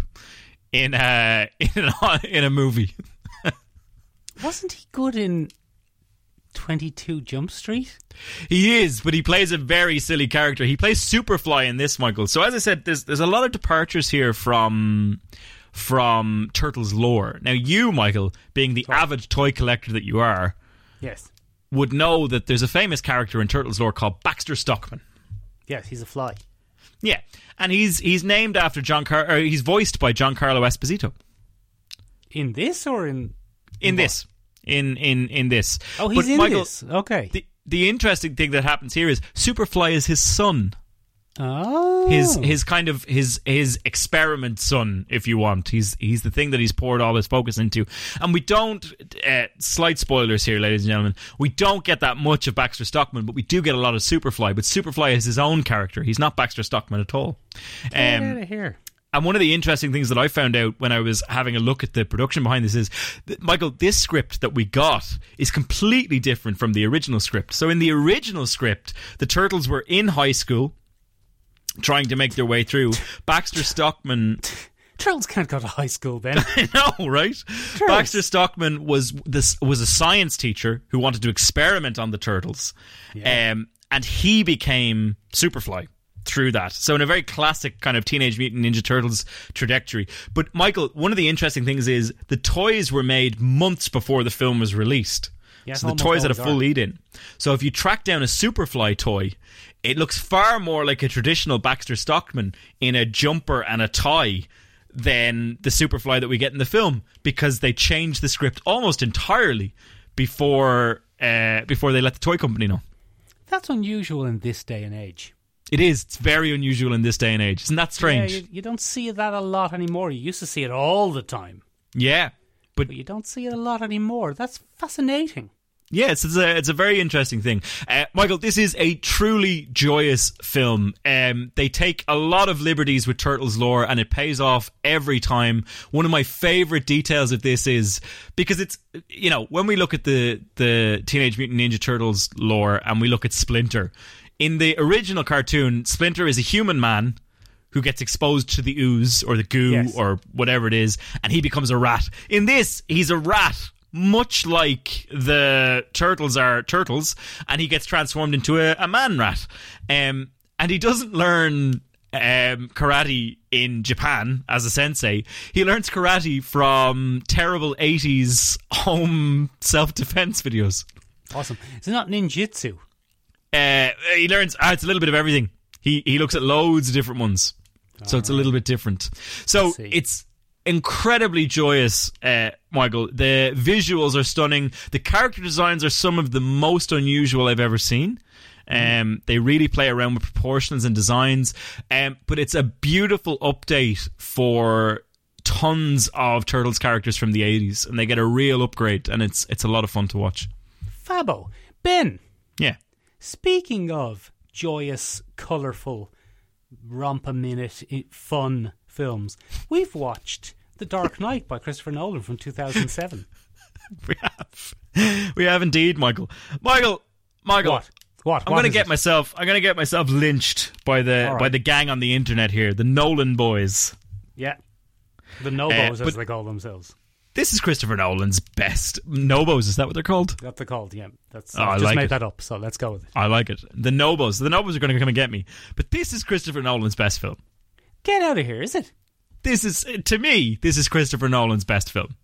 in a in a, in a movie. Wasn't he good in Twenty Two Jump Street? He is, but he plays a very silly character. He plays Superfly in this, Michael. So as I said, there's there's a lot of departures here from from Turtles lore. Now you, Michael, being the avid toy collector that you are, Yes. would know that there's a famous character in Turtles lore called Baxter Stockman. Yes, he's a fly. Yeah, and he's he's named after John Car. Or he's voiced by Giancarlo Esposito In this or in? in this. In in in this. Oh, he's But in Michael, this. Okay. The the interesting thing that happens here is Superfly is his son. oh, his his kind of his his experiment son, if you want. He's he's the thing that he's poured all his focus into, and we don't. Uh, slight spoilers here, ladies and gentlemen. We don't get that much of Baxter Stockman, but we do get a lot of Superfly. But Superfly is his own character. He's not Baxter Stockman at all. Get Um, out of here. And one of the interesting things that I found out when I was having a look at the production behind this is, that, Michael, this script that we got is completely different from the original script. So in the original script, the turtles were in high school trying to make their way through. Baxter Stockman, Turtles can't go to high school, then. I know, right? Baxter Stockman was this was a science teacher who wanted to experiment on the turtles, um, and he became Superfly through that. So in a very classic kind of Teenage Mutant Ninja Turtles trajectory. But Michael, one of the interesting things is the toys were made months before the film was released. Yes, so the toys had a full lead in. So if you track down a Superfly toy, it looks far more like a traditional Baxter Stockman in a jumper and a tie than the Superfly that we get in the film because they changed the script almost entirely before uh, before they let the toy company know. That's unusual in this day and age. It is. It's very unusual in this day and age. Isn't that Yeah, strange? you, you don't see that a lot anymore. You used to see it all the time, yeah. But but you don't see it a lot anymore. That's fascinating. Yes, it's a it's a very interesting thing, uh, Michael. This is a truly joyous film. Um, they take a lot of liberties with Turtles lore, and it pays off every time. One of my favorite details of this is because it's you know when we look at the the Teenage Mutant Ninja Turtles lore and we look at Splinter in the original cartoon, Splinter is a human man who gets exposed to the ooze or the goo Yes. or whatever it is, and he becomes a rat. In this, he's a rat, much like the turtles are turtles, and he gets transformed into a, a man rat. Um, and he doesn't learn um, karate in Japan as a sensei. He learns karate from terrible 80s home self defense videos. Awesome. It's not ninjutsu. Uh, he learns. Ah, it's a little bit of everything. He he looks at loads of different ones, so it's a little bit different. So it's incredibly joyous, uh, Michael. The visuals are stunning. The character designs are some of the most unusual I've ever seen. Um, they really play around with proportions and designs, um, but it's a beautiful update for tons of Turtles characters from the 80s, and they get a real upgrade, and it's it's a lot of fun to watch. Fabo. Ben, Yeah. Speaking of joyous, colourful, romp a minute fun films, we've watched The Dark Knight by Christopher Nolan from 2007. We have. We have indeed, Michael. Michael, Michael. what? What? I'm What gonna get it? myself. I'm gonna get myself lynched by the right. by the gang on the internet here, the Nolan boys. Yeah. The Nobos, Uh, as they call themselves. This is Christopher Nolan's best Nobos. Is that what they're called? That's they're called, yeah. That's, Oh, I I've just like made it. that up, so let's go with it. I like it. The Nobos. The Nobos are going to come and get me. But this is Christopher Nolan's best film. Get out of here, is it? This is to me. This is Christopher Nolan's best film.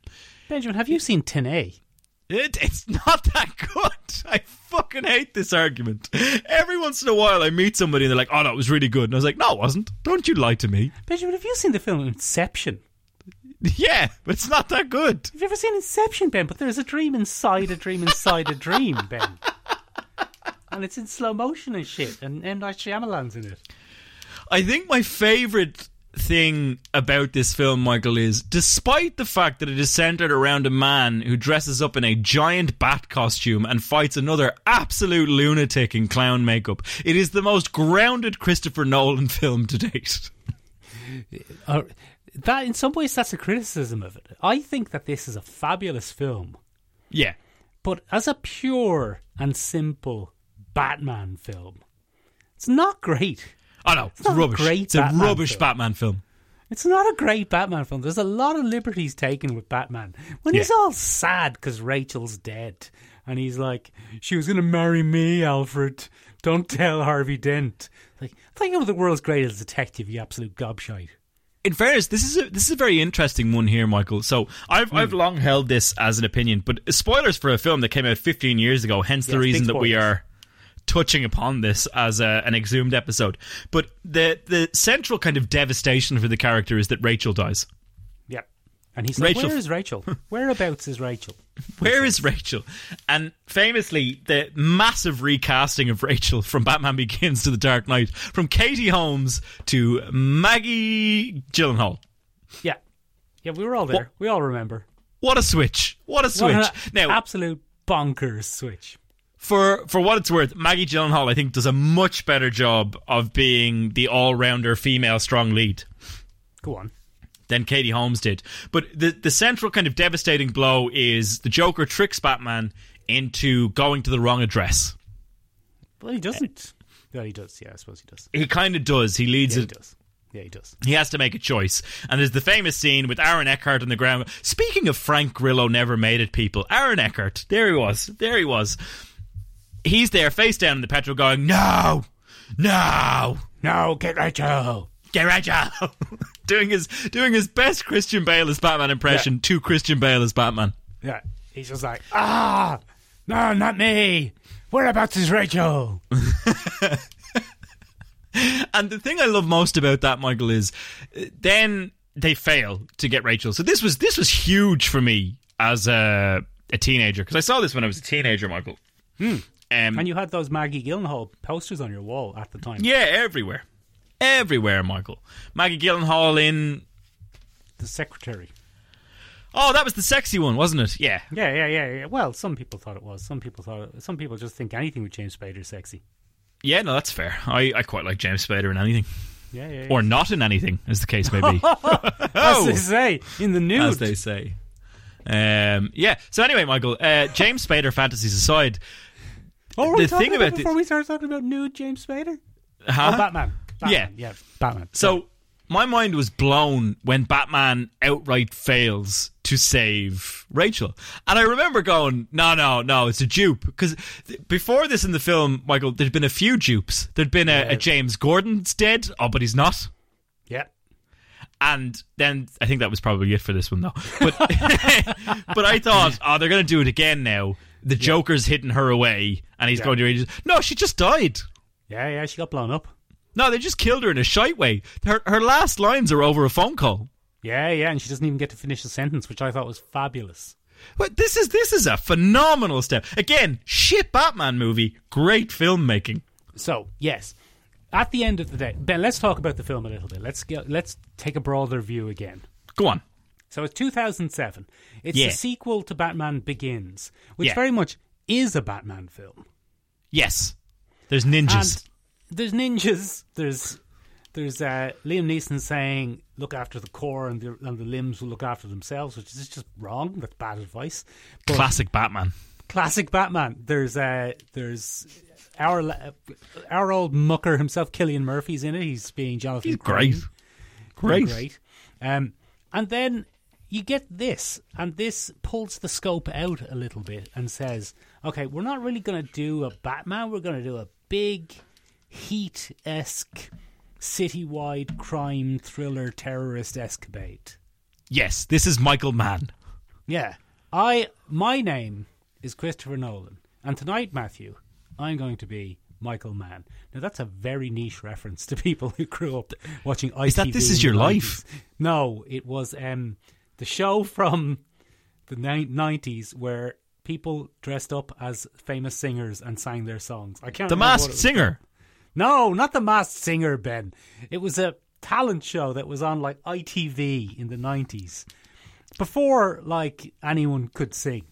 Benjamin, have you seen Tenet? It, it's not that good. I fucking hate this argument. Every once in a while, I meet somebody and they're like, "Oh, that was really good," and I was like, "No, it wasn't. Don't you lie to me." Benjamin, have you seen the film Inception? Yeah, but it's not that good. Have you ever seen Inception, Ben? But there's a dream inside a dream inside a dream, Ben. And it's in slow motion and shit, and M. Night Shyamalan's in it. I think my favorite thing about this film, Michael, is despite the fact that it is centered around a man who dresses up in a giant bat costume and fights another absolute lunatic in clown makeup, it is the most grounded Christopher Nolan film to date. Uh, That, in some ways, that's a criticism of it. I think that this is a fabulous film, Yeah. but as a pure and simple Batman film, it's not great. Oh no, it's, a rubbish. it's a Batman rubbish film. Batman film. It's not a great Batman film. There's a lot of liberties taken with Batman. When he's all sad because Rachel's dead, and he's like, "She was going to marry me, Alfred. Don't tell Harvey Dent." Like, I thought you were the world's greatest detective, you absolute gobshite. In fairness, this is a this is a very interesting one here, Michael. So I've Hmm. I've long held this as an opinion, but spoilers for a film that came out 15 years ago. Hence the reason that we are touching upon this as a, an exhumed episode. But the the central kind of devastation for the character is that Rachel dies. And he's like, Rachel- "Where is Rachel? Whereabouts is Rachel?" Where is Rachel? And famously, the massive recasting of Rachel from Batman Begins to The Dark Knight, from Katie Holmes to Maggie Gyllenhaal. Yeah, yeah, we were all there. We all remember. What a switch! What a switch! What an now, absolute bonkers switch. for for what it's worth, Maggie Gyllenhaal I think does a much better job of being the all rounder female strong lead Go on. Than Katie Holmes did. But the the central kind of devastating blow is the Joker tricks Batman into going to the wrong address. Well, he doesn't. Yeah, he does. Yeah, I suppose he does. He kind of does. He leads Yeah, he it. does. Yeah, he does. He has to make a choice. And there's the famous scene with Aaron Eckhart on the ground. Speaking of Frank Grillo never made it, people. Aaron Eckhart, there he was. There he was. He's there, face down in the petrol, going, No! No! No, get Rachel. Get Rachel! doing his doing his best Christian Bale as Batman impression to Christian Bale as Batman. Yeah, he's just like, ah, no, not me. Whereabouts is Rachel? And the thing I love most about that, Michael, is uh, then they fail to get Rachel. So this was this was huge for me as a, a teenager because I saw this when I was a teenager, Michael. Um, And you had those Maggie Gyllenhaal posters on your wall at the time. yeah, everywhere, everywhere, Michael. Maggie Gyllenhaal in. The secretary. Oh, that was the sexy one, wasn't it? Yeah. Yeah, yeah, yeah, yeah. Well, some people thought it was. Some people thought. It, some people just think anything with James Spader is sexy. Yeah, no, that's fair. I, I quite like James Spader in anything. Yeah, yeah. yeah. Or not in anything, as the case may be. as they say in the nude. as they say. Um, yeah. So anyway, Michael, uh, James Spader fantasies aside, oh, the talking thing about about before we start talking about nude James Spader? huh? Oh, Batman. Batman. Yeah. yeah, Batman. So my mind was blown when Batman outright fails to save Rachel, and I remember going, "No, no, no, it's a dupe." Because th- before this in the film, Michael, there'd been a few dupes. There'd been a, Yeah. a James Gordon's dead, oh, but he's not. yeah, And then I think that was probably it for this one, though. But but I thought, oh, they're going to do it again now. The Joker's hitting her away, and he's Yeah. going to. No, she just died. yeah, yeah. She got blown up. No, they just killed her in a shite way. Her her last lines are over a phone call. Yeah, yeah, and she doesn't even get to finish the sentence, which I thought was fabulous. But this is this is a phenomenal step. Again, shit Batman movie, great filmmaking. So yes, at the end of the day, Ben, let's talk about the film a little bit. Let's get let's take a broader view again. Go on. So it's 2007. It's Yeah. the sequel to Batman Begins, which Yeah. very much is a Batman film. Yes. There's ninjas. And there's ninjas. There's there's uh, Liam Neeson saying, "Look after the core, and the and the limbs will look after themselves," which is just wrong. That's bad advice. But Classic Batman. classic Batman. There's uh, there's our our old mucker himself, Cillian Murphy's in it. He's being Jonathan. He's great. Great. great. Um, and then you get this, and this pulls the scope out a little bit and says, "Okay, we're not really going to do a Batman. We're going to do a big Heat esque, citywide crime thriller terrorist escapade." Yes, this is Michael Mann. Yeah, I my name is Christopher Nolan, and tonight, Matthew, I'm going to be Michael Mann. Now that's a very niche reference to people who grew up watching ITV. Is that This Is Your 90s. Life? No, it was um, the show from the 90s where people dressed up as famous singers and sang their songs. I can't The Masked Singer. No, not the Masked Singer, Ben. It was a talent show that was on like ITV in the nineties, before like anyone could sing.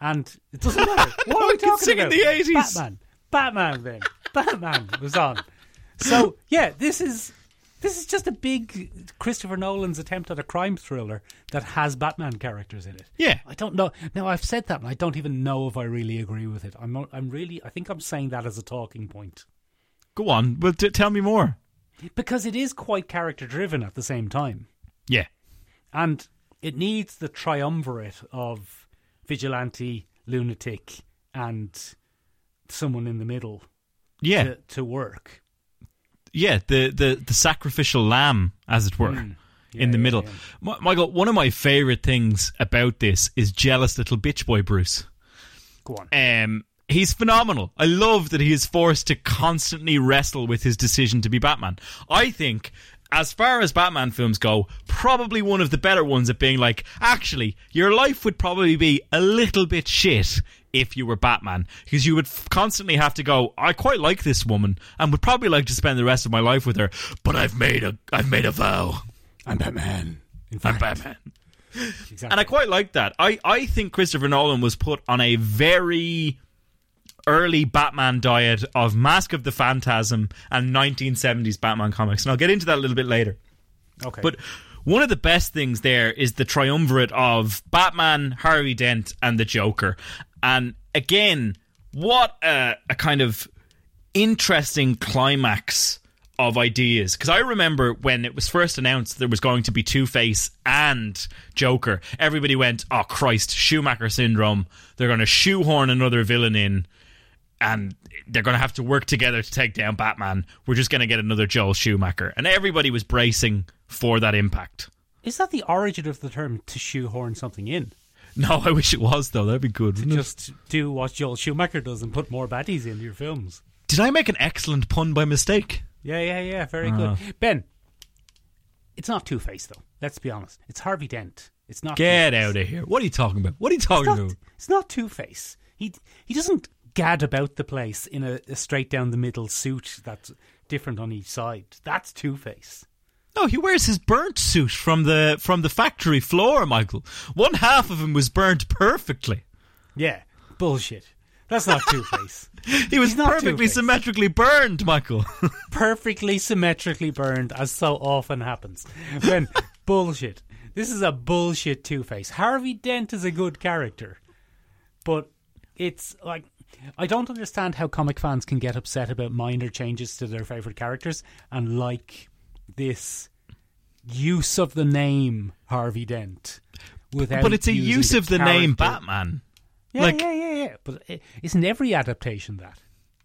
And it doesn't matter. What are we talking sing in about? the 80s. Batman, Batman, Ben, Batman was on. So yeah, this is this is just a big Christopher Nolan's attempt at a crime thriller that has Batman characters in it. Yeah. I don't know. Now I've said that, and I don't even know if I really agree with it. I'm not. I'm really. I think I'm saying that as a talking point Go on. Well, t- tell me more. because it is quite character driven at the same time, Yeah. and it needs the triumvirate of vigilante, lunatic, and someone in the middle Yeah. to, to work. yeah, the, the, the sacrificial lamb, as it were, in the yeah, middle. Mi- Michael, one of my favorite things about this is jealous little bitch boy Bruce. Go on. Um, he's phenomenal. I love that he is forced to constantly wrestle with his decision to be Batman. I think, as far as Batman films go, probably one of the better ones at being like, actually, your life would probably be a little bit shit if you were Batman, because you would f- constantly have to go. I quite like this woman, and would probably like to spend the rest of my life with her, but I've made a, I've made a vow. I'm Batman. In I'm Batman. exactly. And I quite like that. I, I think Christopher Nolan was put on a very early Batman diet of Mask of the Phantasm and 1970s Batman comics. And I'll get into that a little bit later. okay. But one of the best things there is the triumvirate of Batman, Harvey Dent, and the Joker. And again, what a, a kind of interesting climax of ideas. Because I remember when it was first announced there was going to be Two Face and Joker, everybody went, oh Christ, Schumacher syndrome. They're going to shoehorn another villain in. And they're going to have to work together to take down Batman. We're just going to get another Joel Schumacher. And everybody was bracing for that impact. is that the origin of the term to shoehorn something in? No, I wish it was though. That'd be good. wouldn't it? Just do what Joel Schumacher does and put more baddies in your films. Did I make an excellent pun by mistake? Yeah, yeah, yeah. Very Ah. good. Ben, it's not Two Face though. Let's be honest. It's Harvey Dent. It's not. Get Two-Face. out of here! What are you talking about? What are you It's talking not, about? it's not Two Face. He he doesn't gad about the place in a, a straight down the middle suit that's different on each side. That's Two Face. No, he wears his burnt suit from the from the factory floor, Michael. One half of him was burnt perfectly. Yeah, bullshit. That's not Two Face. He was not perfectly Two-Face. symmetrically burned, Michael. Perfectly symmetrically burned, as so often happens. When bullshit. This is a bullshit Two Face. Harvey Dent is a good character, but it's like I don't understand how comic fans can get upset about minor changes to their favorite characters and like this use of the name Harvey Dent without. but it's a use of the name. Batman. Yeah, like- yeah, yeah, yeah. But eh, isn't every adaptation that?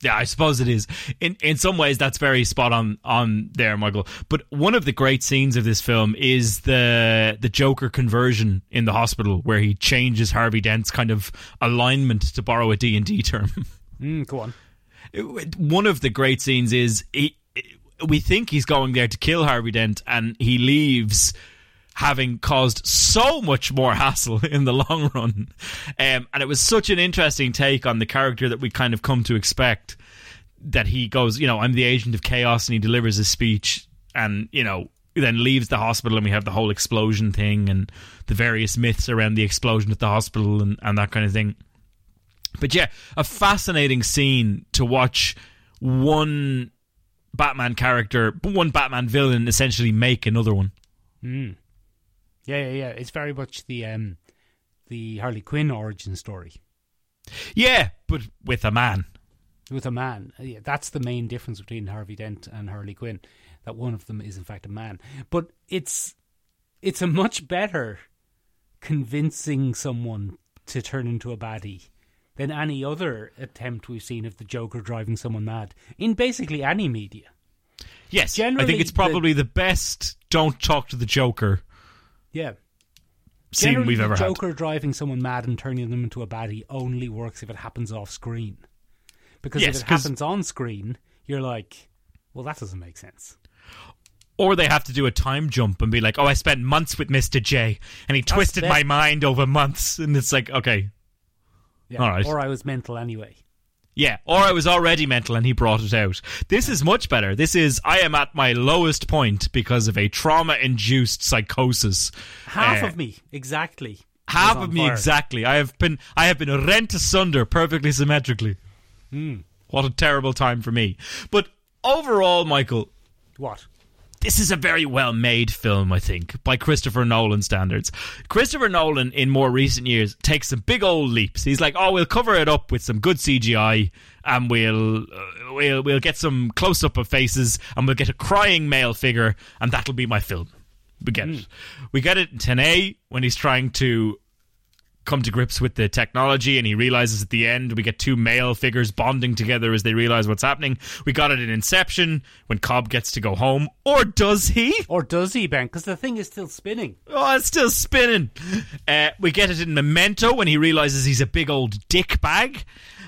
Yeah, I suppose it is. In in some ways, that's very spot on on there, Michael. But one of the great scenes of this film is the the Joker conversion in the hospital, where he changes Harvey Dent's kind of alignment, to borrow a D and D term. Mm, go on. one of the great scenes is he, we think he's going there to kill Harvey Dent, and he leaves having caused so much more hassle in the long run. Um, and it was such an interesting take on the character that we kind of come to expect. That he goes, you know, I'm the agent of chaos, and he delivers a speech, and you know, then leaves the hospital, and we have the whole explosion thing, and the various myths around the explosion at the hospital, and, and that kind of thing. But yeah, a fascinating scene to watch one Batman character, one Batman villain essentially make another one. Yeah, yeah, yeah. It's very much the um, the Harley Quinn origin story Yeah, but with a man. with a man. Yeah, that's the main difference between Harvey Dent and Harley Quinn. That one of them is in fact a man, but it's it's a much better convincing someone to turn into a baddie than any other attempt we've seen of the Joker driving someone mad in basically any media. Yes, I think it's probably the, best "Don't talk to the Joker" Yeah. scene Generally, we've the ever had. Joker driving someone mad and turning them into a baddie only works if it happens off screen. Because Yes, if it 'cause- happens on screen, you're like, well, that doesn't make sense. Or they have to do a time jump and be like, "Oh, I spent months with Mister J, and he twisted my mind over months," and it's like, okay, Yeah. All right. Or I was mental anyway. Yeah, or I was already mental and he brought it out. This is much better. This is I am at my lowest point because of a trauma induced psychosis. Half Uh, of me, exactly. half of me fire. exactly. I have been I have been rent asunder perfectly symmetrically. Hmm. What a terrible time for me. But overall, Michael, What? This is a very well made film, I think, by Christopher Nolan standards. Christopher Nolan, in more recent years, takes some big old leaps. He's like, "Oh, we'll cover it up with some good CGI, and we'll uh, we'll we'll get some close up of faces, and we'll get a crying male figure, and that'll be my film." We get it. We get it in Tenet when he's trying to come to grips with the technology and he realizes at the end we get two male figures bonding together as they realize what's happening. We got it in Inception when Cobb gets to go home. Or does he? Or does he, Ben? Because the thing is still spinning. Oh, it's still spinning. Uh, we get it in Memento when he realizes he's a big old dick bag.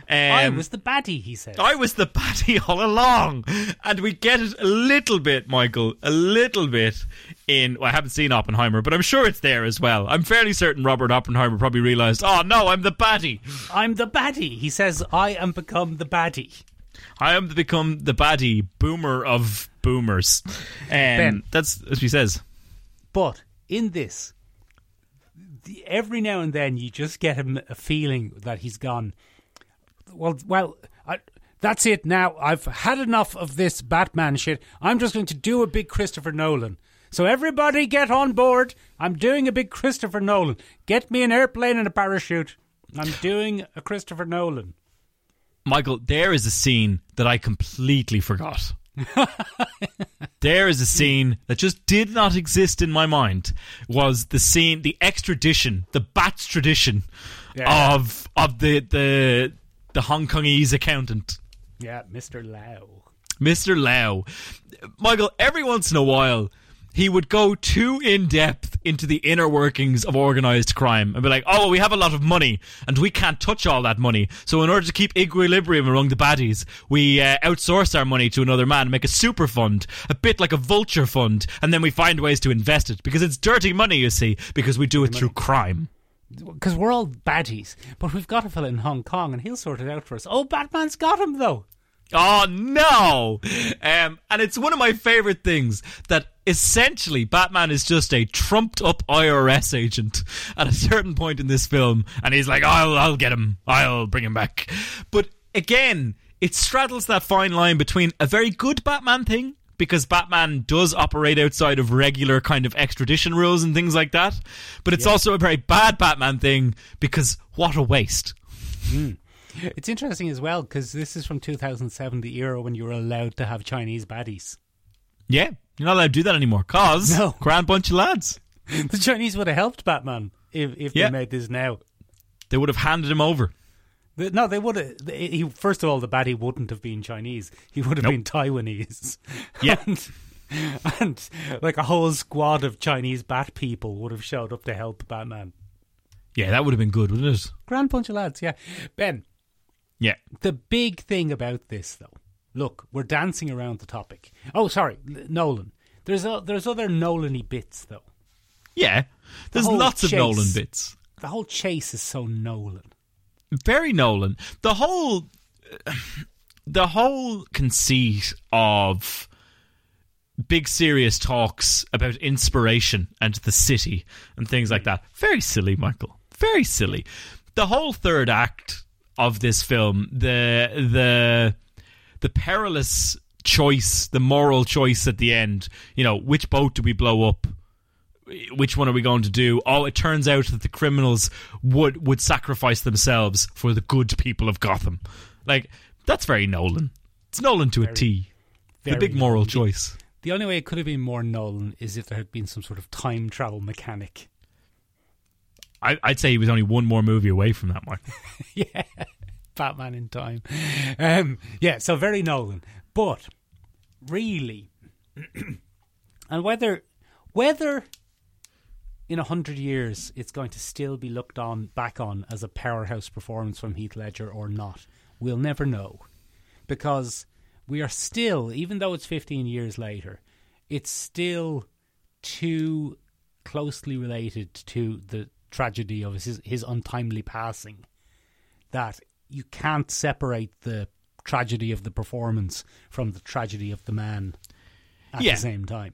Um, I was the baddie, he said. I was the baddie all along. And we get it a little bit, Michael, a little bit in. Well, I haven't seen Oppenheimer, but I'm sure it's there as well. I'm fairly certain Robert Oppenheimer probably realized, oh no, I'm the baddie. I'm the baddie. He says, I am become the baddie. I am become the baddie boomer of boomers. Um, Ben. That's as he says. But in this, the, every now and then you just get him a feeling that he's gone. Well, well, I, that's it. Now I've had enough of this Batman shit. I'm just going to do a big Christopher Nolan. So everybody get on board. I'm doing a big Christopher Nolan. Get me an airplane and a parachute. I'm doing a Christopher Nolan. Michael, there is a scene that I completely forgot. there is a scene that just did not exist in my mind. Was the scene, the extradition, the Bats tradition Yeah. of of the the the Hong Kongese accountant, Yeah, Mr. Lau. Mr. Lau. Michael, every once in a while, he would go too in depth into the inner workings of organized crime and be like, oh, well, we have a lot of money and we can't touch all that money. So, in order to keep equilibrium among the baddies, we uh, outsource our money to another man, make a super fund, a bit like a vulture fund, and then we find ways to invest it because it's dirty money, you see, because we do it through crime. Because we're all baddies, but we've got a fella in Hong Kong, and he'll sort it out for us. Oh, Batman's got him though. Oh no! Um, and it's one of my favorite things that essentially Batman is just a trumped up IRS agent at a certain point in this film, and he's like, "I'll, I'll get him. I'll bring him back." But again, it straddles that fine line between a very good Batman thing. Because Batman does operate outside of regular kind of extradition rules and things like that. But it's also a very bad Batman thing because what a waste. Hmm. It's interesting as well because this is from 2007, the era when you were allowed to have Chinese baddies. Yeah, you're not allowed to do that anymore. Cause No. grand bunch of lads. The Chinese would have helped Batman if if Yeah. they made this now. They would have handed him over. The- No, they would have. He, first of all, the baddie wouldn't have been Chinese. He would have Nope. been Taiwanese. Yeah. and, and like a whole squad of Chinese bat people would have showed up to help Batman. Yeah, that would have been good, wouldn't it? Grand bunch of lads, yeah. Ben, Yeah. the big thing about this, though, look, we're dancing around the topic. Oh, sorry, Nolan. There's a, there's other Nolan-y bits though. Yeah. There's whole lots of. Nolan bits. The whole chase is so Nolan. Very Nolan. The whole the whole conceit of big serious talks about inspiration and the city and things like that. Very silly, Michael. Very silly. The whole third act of this film, the the the perilous choice, the moral choice at the end, you know, which boat do we blow up? Which one are we going to do? Oh, it turns out that the criminals would would sacrifice themselves for the good people of Gotham. Like that's very Nolan. It's Nolan to a T. The big moral choice. The only way it could have been more Nolan is if there had been some sort of time travel mechanic. I, I'd say he was only one more movie away from that, Mark. yeah, Batman in time. Um, yeah, so very Nolan, but really, and whether whether in a hundred years it's going to still be looked on back on as a powerhouse performance from Heath Ledger or not, we'll never know, because we are still, even though it's fifteen years later, it's still too closely related to the tragedy of his his untimely passing that you can't separate the tragedy of the performance from the tragedy of the man at Yeah. the same time.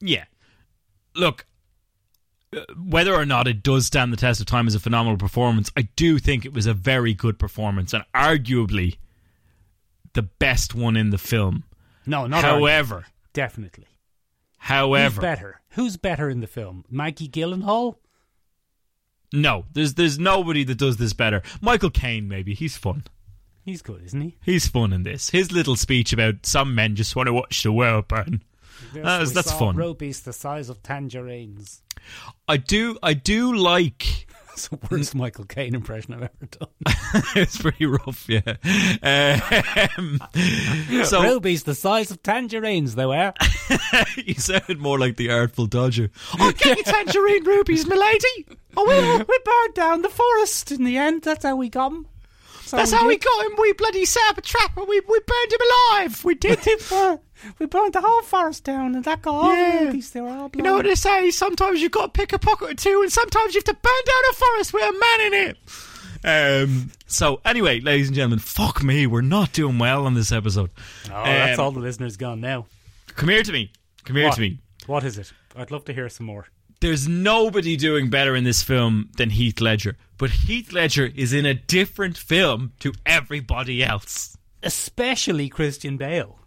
Yeah. Look, whether or not it does stand the test of time as a phenomenal performance, I do think it was a very good performance and arguably the best one in the film. No, not. However, definitely. Who's however, better? Who's better in the film? Maggie Gyllenhaal? no, there's there's nobody that does this better. Michael Caine, maybe he's fun. He's good, isn't he? He's fun in this. His little speech about some men just want to watch the world burn. That's- we that's fun. Rubies the size of tangerines. I do I do like It's the worst Michael Caine impression I've ever done. it's pretty rough, yeah. Um, so Rubies the size of tangerines, they were. you sounded more like the Artful Dodger. Oh, get me tangerine rubies, milady. Oh, we, we burned down the forest in the end. That's how we got him. That's how we got him. We bloody set up a trap and we, we burned him alive. We did. We burned the whole forest down, and that got all Yeah. rubies. They were all You know what they say? Sometimes you've got to pick a pocket or two, and sometimes you have to burn down a forest with a man in it. Um. So anyway, ladies and gentlemen, fuck me, we're not doing well on this episode. Oh, that's Um, all the listeners gone now. Come here to me. Come here What? to me. What is it? I'd love to hear some more. There's nobody doing better in this film than Heath Ledger, but Heath Ledger is in a different film to everybody else. Especially Christian Bale.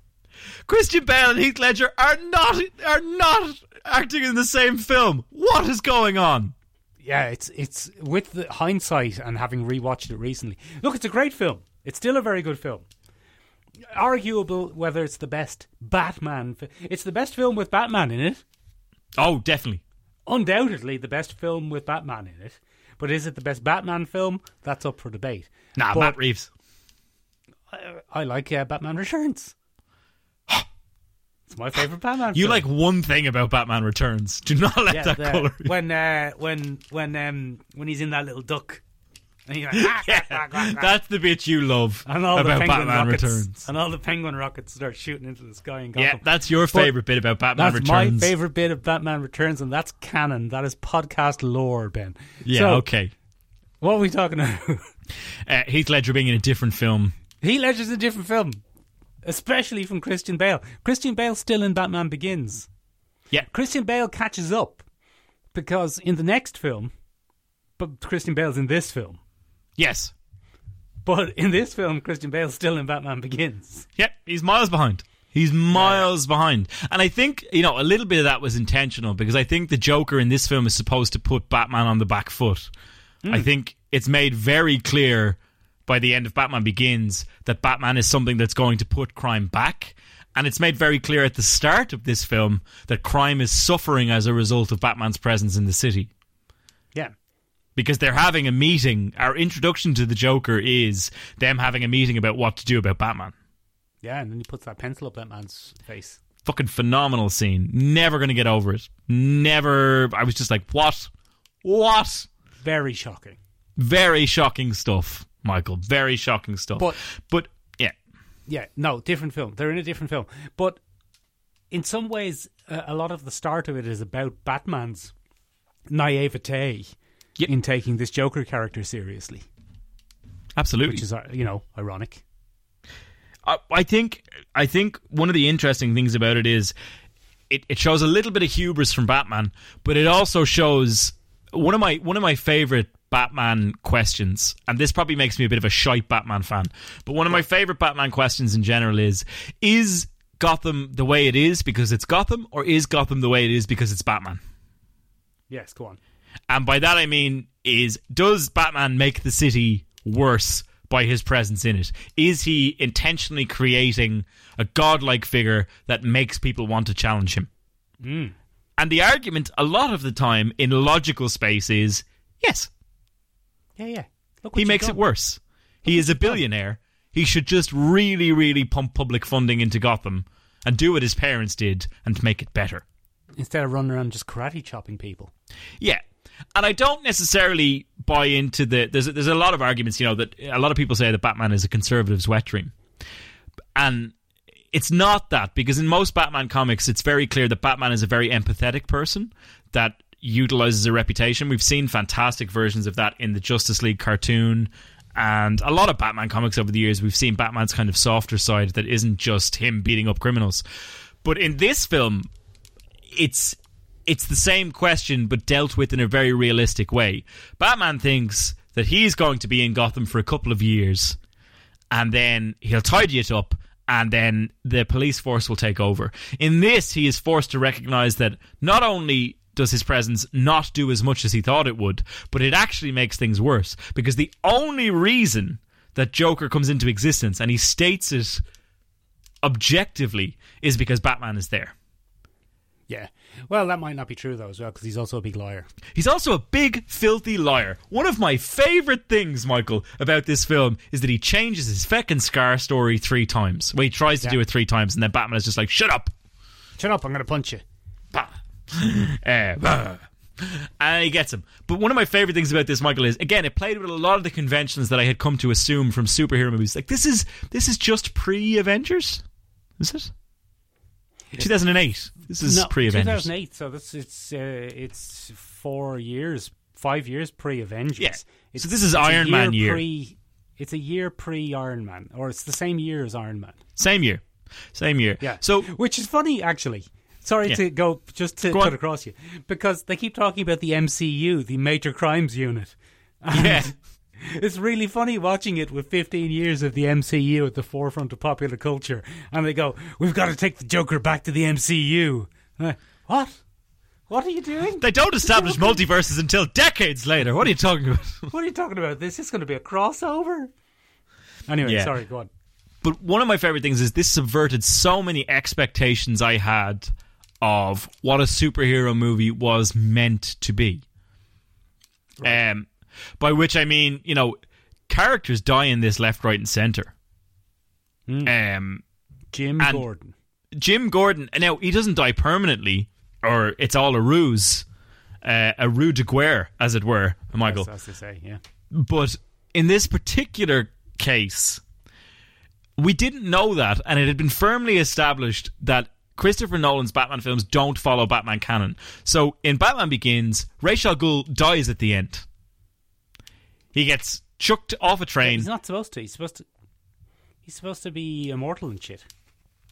Christian Bale and Heath Ledger are not are not acting in the same film. What is going on? Yeah, it's it's with the hindsight and having rewatched it recently. Look, it's a great film. It's still a very good film. Arguable whether it's the best Batman. Fi- it's the best film with Batman in it. Oh, definitely. Undoubtedly, the best film with Batman in it. But is it the best Batman film? That's up for debate. Nah, But Matt Reeves. I, I like uh, Batman Returns. It's my favorite Batman. You film. like one thing about Batman Returns. Do not let yeah, that the- colour. when uh, when when um when he's in that little duck. Like, "Ah, ah, ah, ah, ah." That's the bit you love and all the about penguin Batman rockets, Returns. and all the penguin rockets start shooting into the sky and Yeah, that's your favorite bit about Batman That's Returns. my favorite bit of Batman Returns, and that's canon. That is podcast lore, Ben. Yeah, So, okay. What are we talking about? Uh, Heath Ledger being in a different film. Heath Ledger's in a different film, especially from Christian Bale. Christian Bale's still in Batman Begins. Yeah. Christian Bale catches up because in the next film, but Christian Bale's in this film. Yes. But in this film, Christian Bale's still in Batman Begins. Yep, he's miles behind. He's miles behind. And I think, you know, a little bit of that was intentional because I think the Joker in this film is supposed to put Batman on the back foot. Hmm. I think it's made very clear by the end of Batman Begins that Batman is something that's going to put crime back. And it's made very clear at the start of this film that crime is suffering as a result of Batman's presence in the city Yeah. because they're having a meeting. Our introduction to the Joker is them having a meeting about what to do about Batman. Yeah, and then he puts that pencil up that man's face. Fucking phenomenal scene. Never going to get over it. Never. I was just like, what? What? Very shocking. Very shocking stuff, Michael. Very shocking stuff. But- but yeah, Yeah, no, different film. They're in a different film. But in some ways, a lot of the start of it is about Batman's naivete Yep. in taking this Joker character seriously, absolutely. which is, uh, you know, ironic. I, I think I think one of the interesting things about it is it, it shows a little bit of hubris from Batman, but it also shows one of my one of my favorite Batman questions, and this probably makes me a bit of a shite Batman fan. But one of my favorite Batman questions in general is: Is Gotham the way it is because it's Gotham, or is Gotham the way it is because it's Batman? Yes, go on. And by that I mean is does Batman make the city worse by his presence in it? Is he intentionally creating a godlike figure that makes people want to challenge him? Hmm. And the argument a lot of the time in logical space is yes, Yeah, yeah. Look he makes done. it worse. He is a billionaire. He should just really, really pump public funding into Gotham and do what his parents did and make it better. Instead of running around just karate chopping people. Yeah. And I don't necessarily buy into the. There's there's a lot of arguments, you know, that a lot of people say that Batman is a conservative's wet dream, and it's not that because in most Batman comics, it's very clear that Batman is a very empathetic person that utilizes a reputation. We've seen fantastic versions of that in the Justice League cartoon. And a lot of Batman comics over the years, we've seen Batman's kind of softer side that isn't just him beating up criminals. But in this film, it's it's the same question but dealt with in a very realistic way. Batman thinks that he's going to be in Gotham for a couple of years and then he'll tidy it up and then the police force will take over. In this he is forced to recognize that not only does his presence not do as much as he thought it would, but it actually makes things worse because the only reason that Joker comes into existence and he states it objectively is because Batman is there. Yeah. Well, that might not be true, though, as well, because he's also a big liar. He's also a big, filthy liar. One of my favourite things, Michael, about this film is that he changes his feckin' Scar story three times. Well, he tries to Yeah. do it three times, and then Batman is just like, shut up! Shut up, I'm going to punch you. Eh, bah. And he gets him. But one of my favourite things about this, Michael, is again, it played with a lot of the conventions that I had come to assume from superhero movies. Like this is this is just pre Avengers? Is it? 2008. This is no, pre Avengers. 2008, so this, it's, uh, it's four years, five years pre Avengers. Yeah. It's, So this is Iron Man year. Pre, it's a year pre Iron Man, or it's the same year as Iron Man. Same year. Same year. Yeah. So which is funny, actually. Sorry Yeah. to go just to Go cut on. across you because they keep talking about the MCU, the Major Crimes Unit. And Yeah. It's really funny watching it with 15 years of the MCU at the forefront of popular culture, and they go, "We've got to take the Joker back to the MCU." Uh, what? What are you doing? They don't establish multiverses until decades later. What are you talking about? What are you talking about? This is going to be a crossover. Anyway, Yeah. sorry, go on. but one of my favorite things is this subverted so many expectations I had of what a superhero movie was meant to be. Um, by which I mean, you know, characters die in this left, right, and center. Um, Jim And- Gordon. Jim Gordon, now he doesn't die permanently, or it's all a ruse, uh, a rue de guerre, as it were, Michael. As they say, yeah. But in this particular case, we didn't know that, and it had been firmly established that Christopher Nolan's Batman films don't follow Batman canon. So in Batman Begins, Ra's al Ghul dies at the end. He gets chucked off a train. He's not supposed to. He's supposed to. He's supposed to be immortal and shit.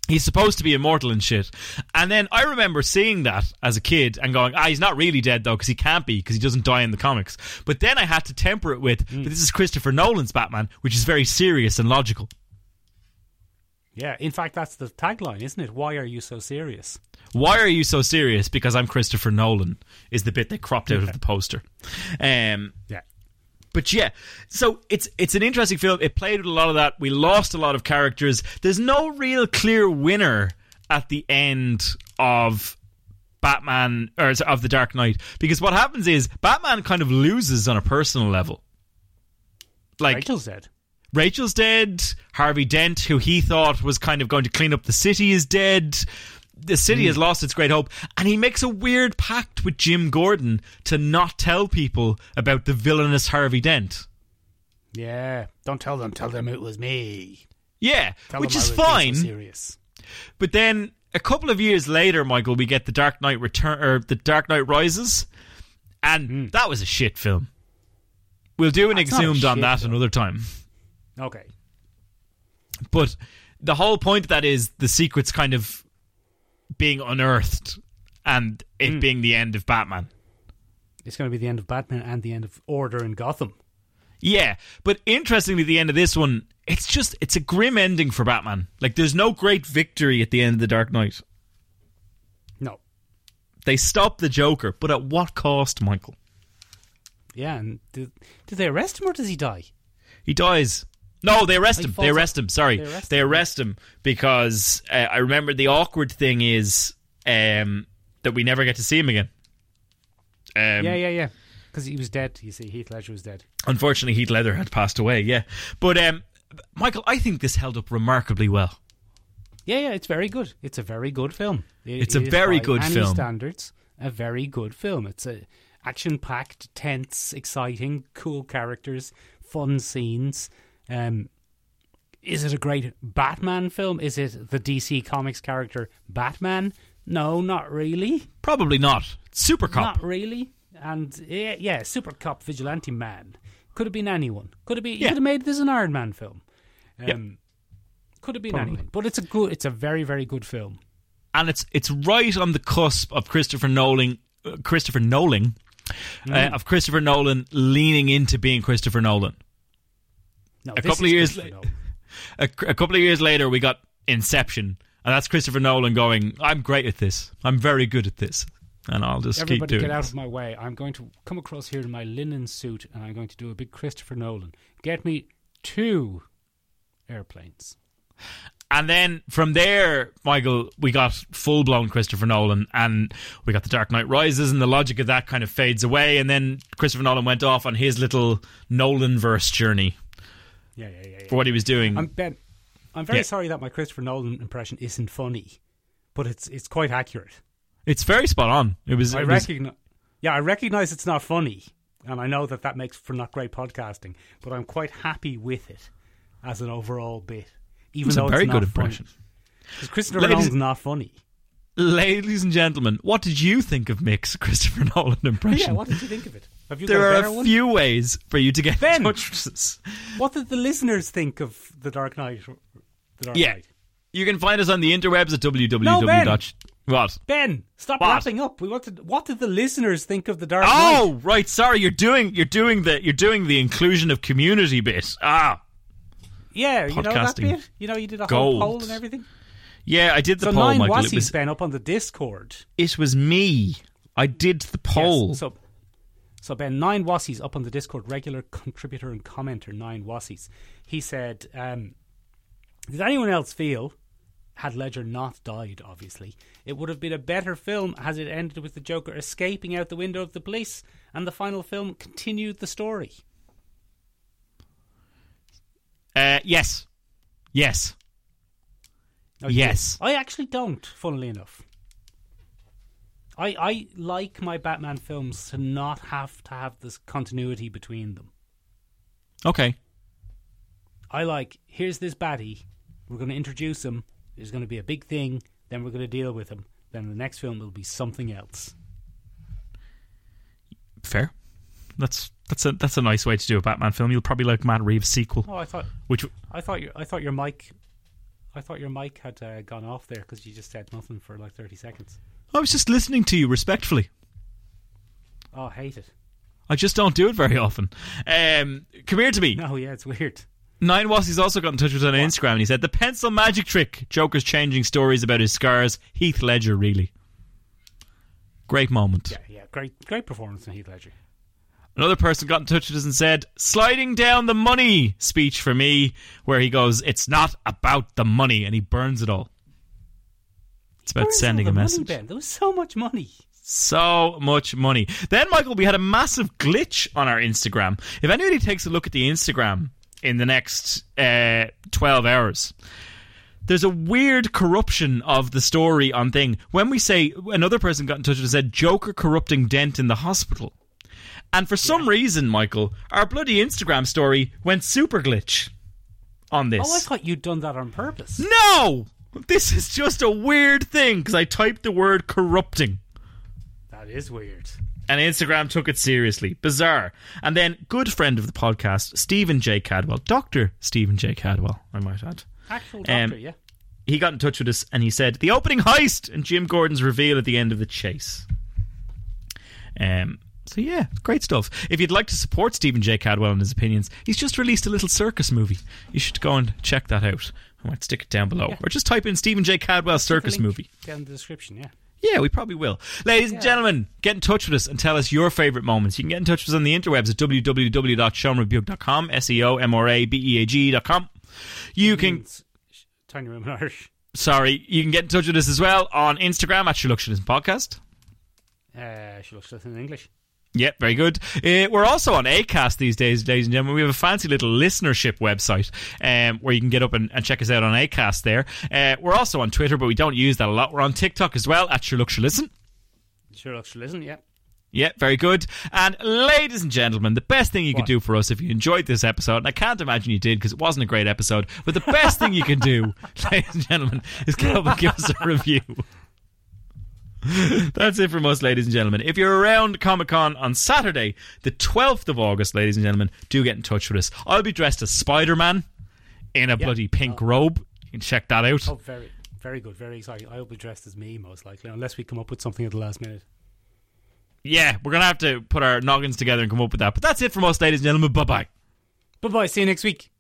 He's supposed to be immortal and shit. And then I remember seeing that as a kid and going, ah, he's not really dead though, because he can't be, because he doesn't die in the comics. But then I had to temper it with, but this is Christopher Nolan's Batman, which is very serious and logical. Yeah. In fact, that's the tagline, isn't it? Why are you so serious? Why are you so serious? Because I'm Christopher Nolan, is the bit they cropped out of the poster. Um, Yeah. but yeah, so it's it's an interesting film. It played with a lot of that. We lost a lot of characters. There's no real clear winner at the end of Batman or of the Dark Knight because what happens is Batman kind of loses on a personal level. Like Rachel's dead. Rachel's dead. Harvey Dent, who he thought was kind of going to clean up the city, is dead. The city has hmm. lost its great hope, and he makes a weird pact with Jim Gordon to not tell people about the villainous Harvey Dent. Yeah. Don't tell them. Tell them it was me. Yeah, Tell which is I was being fine. So serious. But then a couple of years later, Michael, we get the Dark Knight Return or the Dark Knight Rises, and hmm. that was a shit film. We'll do an That's exhumed on that film. another time. Okay. But the whole point of that is the secret's kind of being unearthed and it hmm. being the end of Batman. It's going to be the end of Batman and the end of Order in Gotham. Yeah, but interestingly, the end of this one, it's just it's a grim ending for Batman. Like, there's no great victory at the end of the Dark Knight. No. They stop the Joker, but at what cost, Michael? Yeah, and did, did they arrest him or does he die? He dies. No, they arrest He him. They off- arrest him. Sorry, they arrest they him. arrest him because uh, I remember the awkward thing is um, that we never get to see him again. Um, yeah, yeah, yeah. Because he was dead. You see, Heath Ledger was dead. Unfortunately, Heath Ledger had passed away. Yeah, but um, Michael, I think this held up remarkably well. Yeah, yeah. It's very good. It's a very good film. It It's a very good film. Standards, a very good film. It's a action-packed, tense, exciting, cool characters, fun scenes. Um, is it a great Batman film? Is it the DC Comics character Batman? No, not really. Probably not. Super Cop. Not really. And yeah, yeah, Super Cop Vigilante Man. Could have been anyone. Could have been. You Yeah. could have made this an Iron Man film. Um, Yep. Could have been Probably. anyone. But it's a good. It's a very very good film. and it's it's right on the cusp of Christopher Nolan, uh, Christopher Nolan, uh, Mm. of Christopher Nolan leaning into being Christopher Nolan. No, A couple of years Christopher la- Nolan. A, a couple of years later, we got Inception, and that's Christopher Nolan going, "I'm great at this. I'm very good at this, and I'll just Everybody keep doing get out this." of my way. I'm going to come across here in my linen suit and I'm going to do a big Christopher Nolan. Get me two airplanes. And then from there, Michael, we got full blown Christopher Nolan, and we got The Dark Knight Rises, and the logic of that kind of fades away. And then Christopher Nolan went off on his little Nolan verse journey Yeah, yeah, yeah. yeah. for what he was doing. I'm Ben. I'm very Yeah. sorry that my Christopher Nolan impression isn't funny, but it's it's quite accurate. it's very spot on. It was. I recognize. Yeah, I recognize it's not funny, and I know that that makes for not great podcasting. But I'm quite happy with it as an overall bit, even though It's a very it's good not impression. Because Christopher Ladies- Nolan's not funny. Ladies and gentlemen, what did you think of Mick's Christopher Nolan impression? Yeah, what did you think of it? Have you there got a are a one? few ways for you to get Ben! in touch with us. What did the listeners think of The Dark Knight? The Dark Yeah. Knight. You can find us on the interwebs at www. No, Ben! dot- what? Ben, stop What? wrapping up. We wanted. What did the listeners think of The Dark Knight? Oh, Knight? right. Sorry, you're doing you're doing the you're doing the inclusion of community bit. Ah, Yeah, you know that Podcasting bit. You know, you did a gold. whole poll and everything. Yeah, I did the so poll, nine Michael. It wassies was Ben up on the Discord. it was me. I did the poll. Yes, so, so Ben, nine wassies up on the Discord, regular contributor and commenter, nine wassies. He said, um, "Did anyone else feel, had Ledger not died, obviously, it would have been a better film as it ended with the Joker escaping out the window of the police, and the final film continued the story." Uh, yes, yes, Oh, Yes. did? I actually don't. Funnily enough, I I like my Batman films to not have to have this continuity between them. okay. I like here's this baddie. We're going to introduce him. There's going to be a big thing. Then we're going to deal with him. Then the next film will be something else. Fair. That's that's a that's a nice way to do a Batman film. You'll probably like Matt Reeves' sequel, Oh, I thought which I thought your I thought your mic I thought your mic had uh, gone off there because you just said nothing for like thirty seconds. I was just listening to you respectfully. Oh, I hate it. I just don't do it very often. Um, come here to me. No, yeah, it's weird. Nine Wassey's also got in touch with us on Instagram and he said, The pencil magic trick. Joker's changing stories about his scars. Heath Ledger, really. Great moment. Yeah, yeah, great, great performance in Heath Ledger. Another person got in touch with us and said, Sliding down the money speech for me, where he goes, It's not about the money, and he burns it all. It's about sending a money, message. Ben? There was so much money. So much money. Then, Michael, we had a massive glitch on our Instagram. If anybody takes a look at the Instagram in the next uh, 12 hours, there's a weird corruption of the story on thing. When we say, another person got in touch and said, Joker corrupting Dent in the hospital. And for some reason, Michael, our bloody Instagram story went super glitch on this. Oh, I thought you'd done that on purpose. no! This is just a weird thing because I typed the word corrupting That is weird. and Instagram took it seriously. Bizarre. And then, good friend of the podcast, Stephen J. Cadwell, Dr. Stephen J. Cadwell, I might add. Actual Um, doctor, yeah. He got in touch with us and he said, The opening heist and Jim Gordon's reveal at the end of the chase. Um, so, yeah, great stuff. If you'd like to support Stephen J. Cadwell and his opinions, he's just released a little circus movie. You should go and check that out. I might stick it down below. Yeah. Or just type in Stephen J. Cadwell circus movie. Down in the description, yeah. Yeah, we probably will. Ladies and gentlemen, get in touch with us and tell us your favourite moments. You can get in touch with us on the interwebs at www.seomrabeag.com, S-E-O-M-R-A-B-E-A-G.com. You can, Tiny Room in Irish. sorry, you can get in touch with us as well on Instagram at Sure Look Sure Listen Podcast. Uh, she looks in English. Yep, very good. Uh, we're also on Acast these days, ladies and gentlemen. We have a fancy little listenership website um, where you can get up and, and check us out on Acast there. Uh, we're also on Twitter, but we don't use that a lot. We're on TikTok as well at Sherlock Listen. Sure looks listen, yeah. Yeah, very good. And ladies and gentlemen, the best thing you What? do for us if you enjoyed this episode, and I can't imagine you did because it wasn't a great episode, but the best thing you can do, ladies and gentlemen, is get up and give us a review. That's it from us, ladies and gentlemen. If you're around Comic Con on Saturday, the 12th of August, ladies and gentlemen, do get in touch with us. I'll be dressed as Spider Man in a Yeah. bloody pink oh. robe. You can check that out. Oh, very, very good, very exciting. I will be dressed as me, most likely, unless we come up with something at the last minute. Yeah, we're going to have to put our noggins together and come up with that. But that's it from us, ladies and gentlemen. Bye bye. Bye bye. See you next week.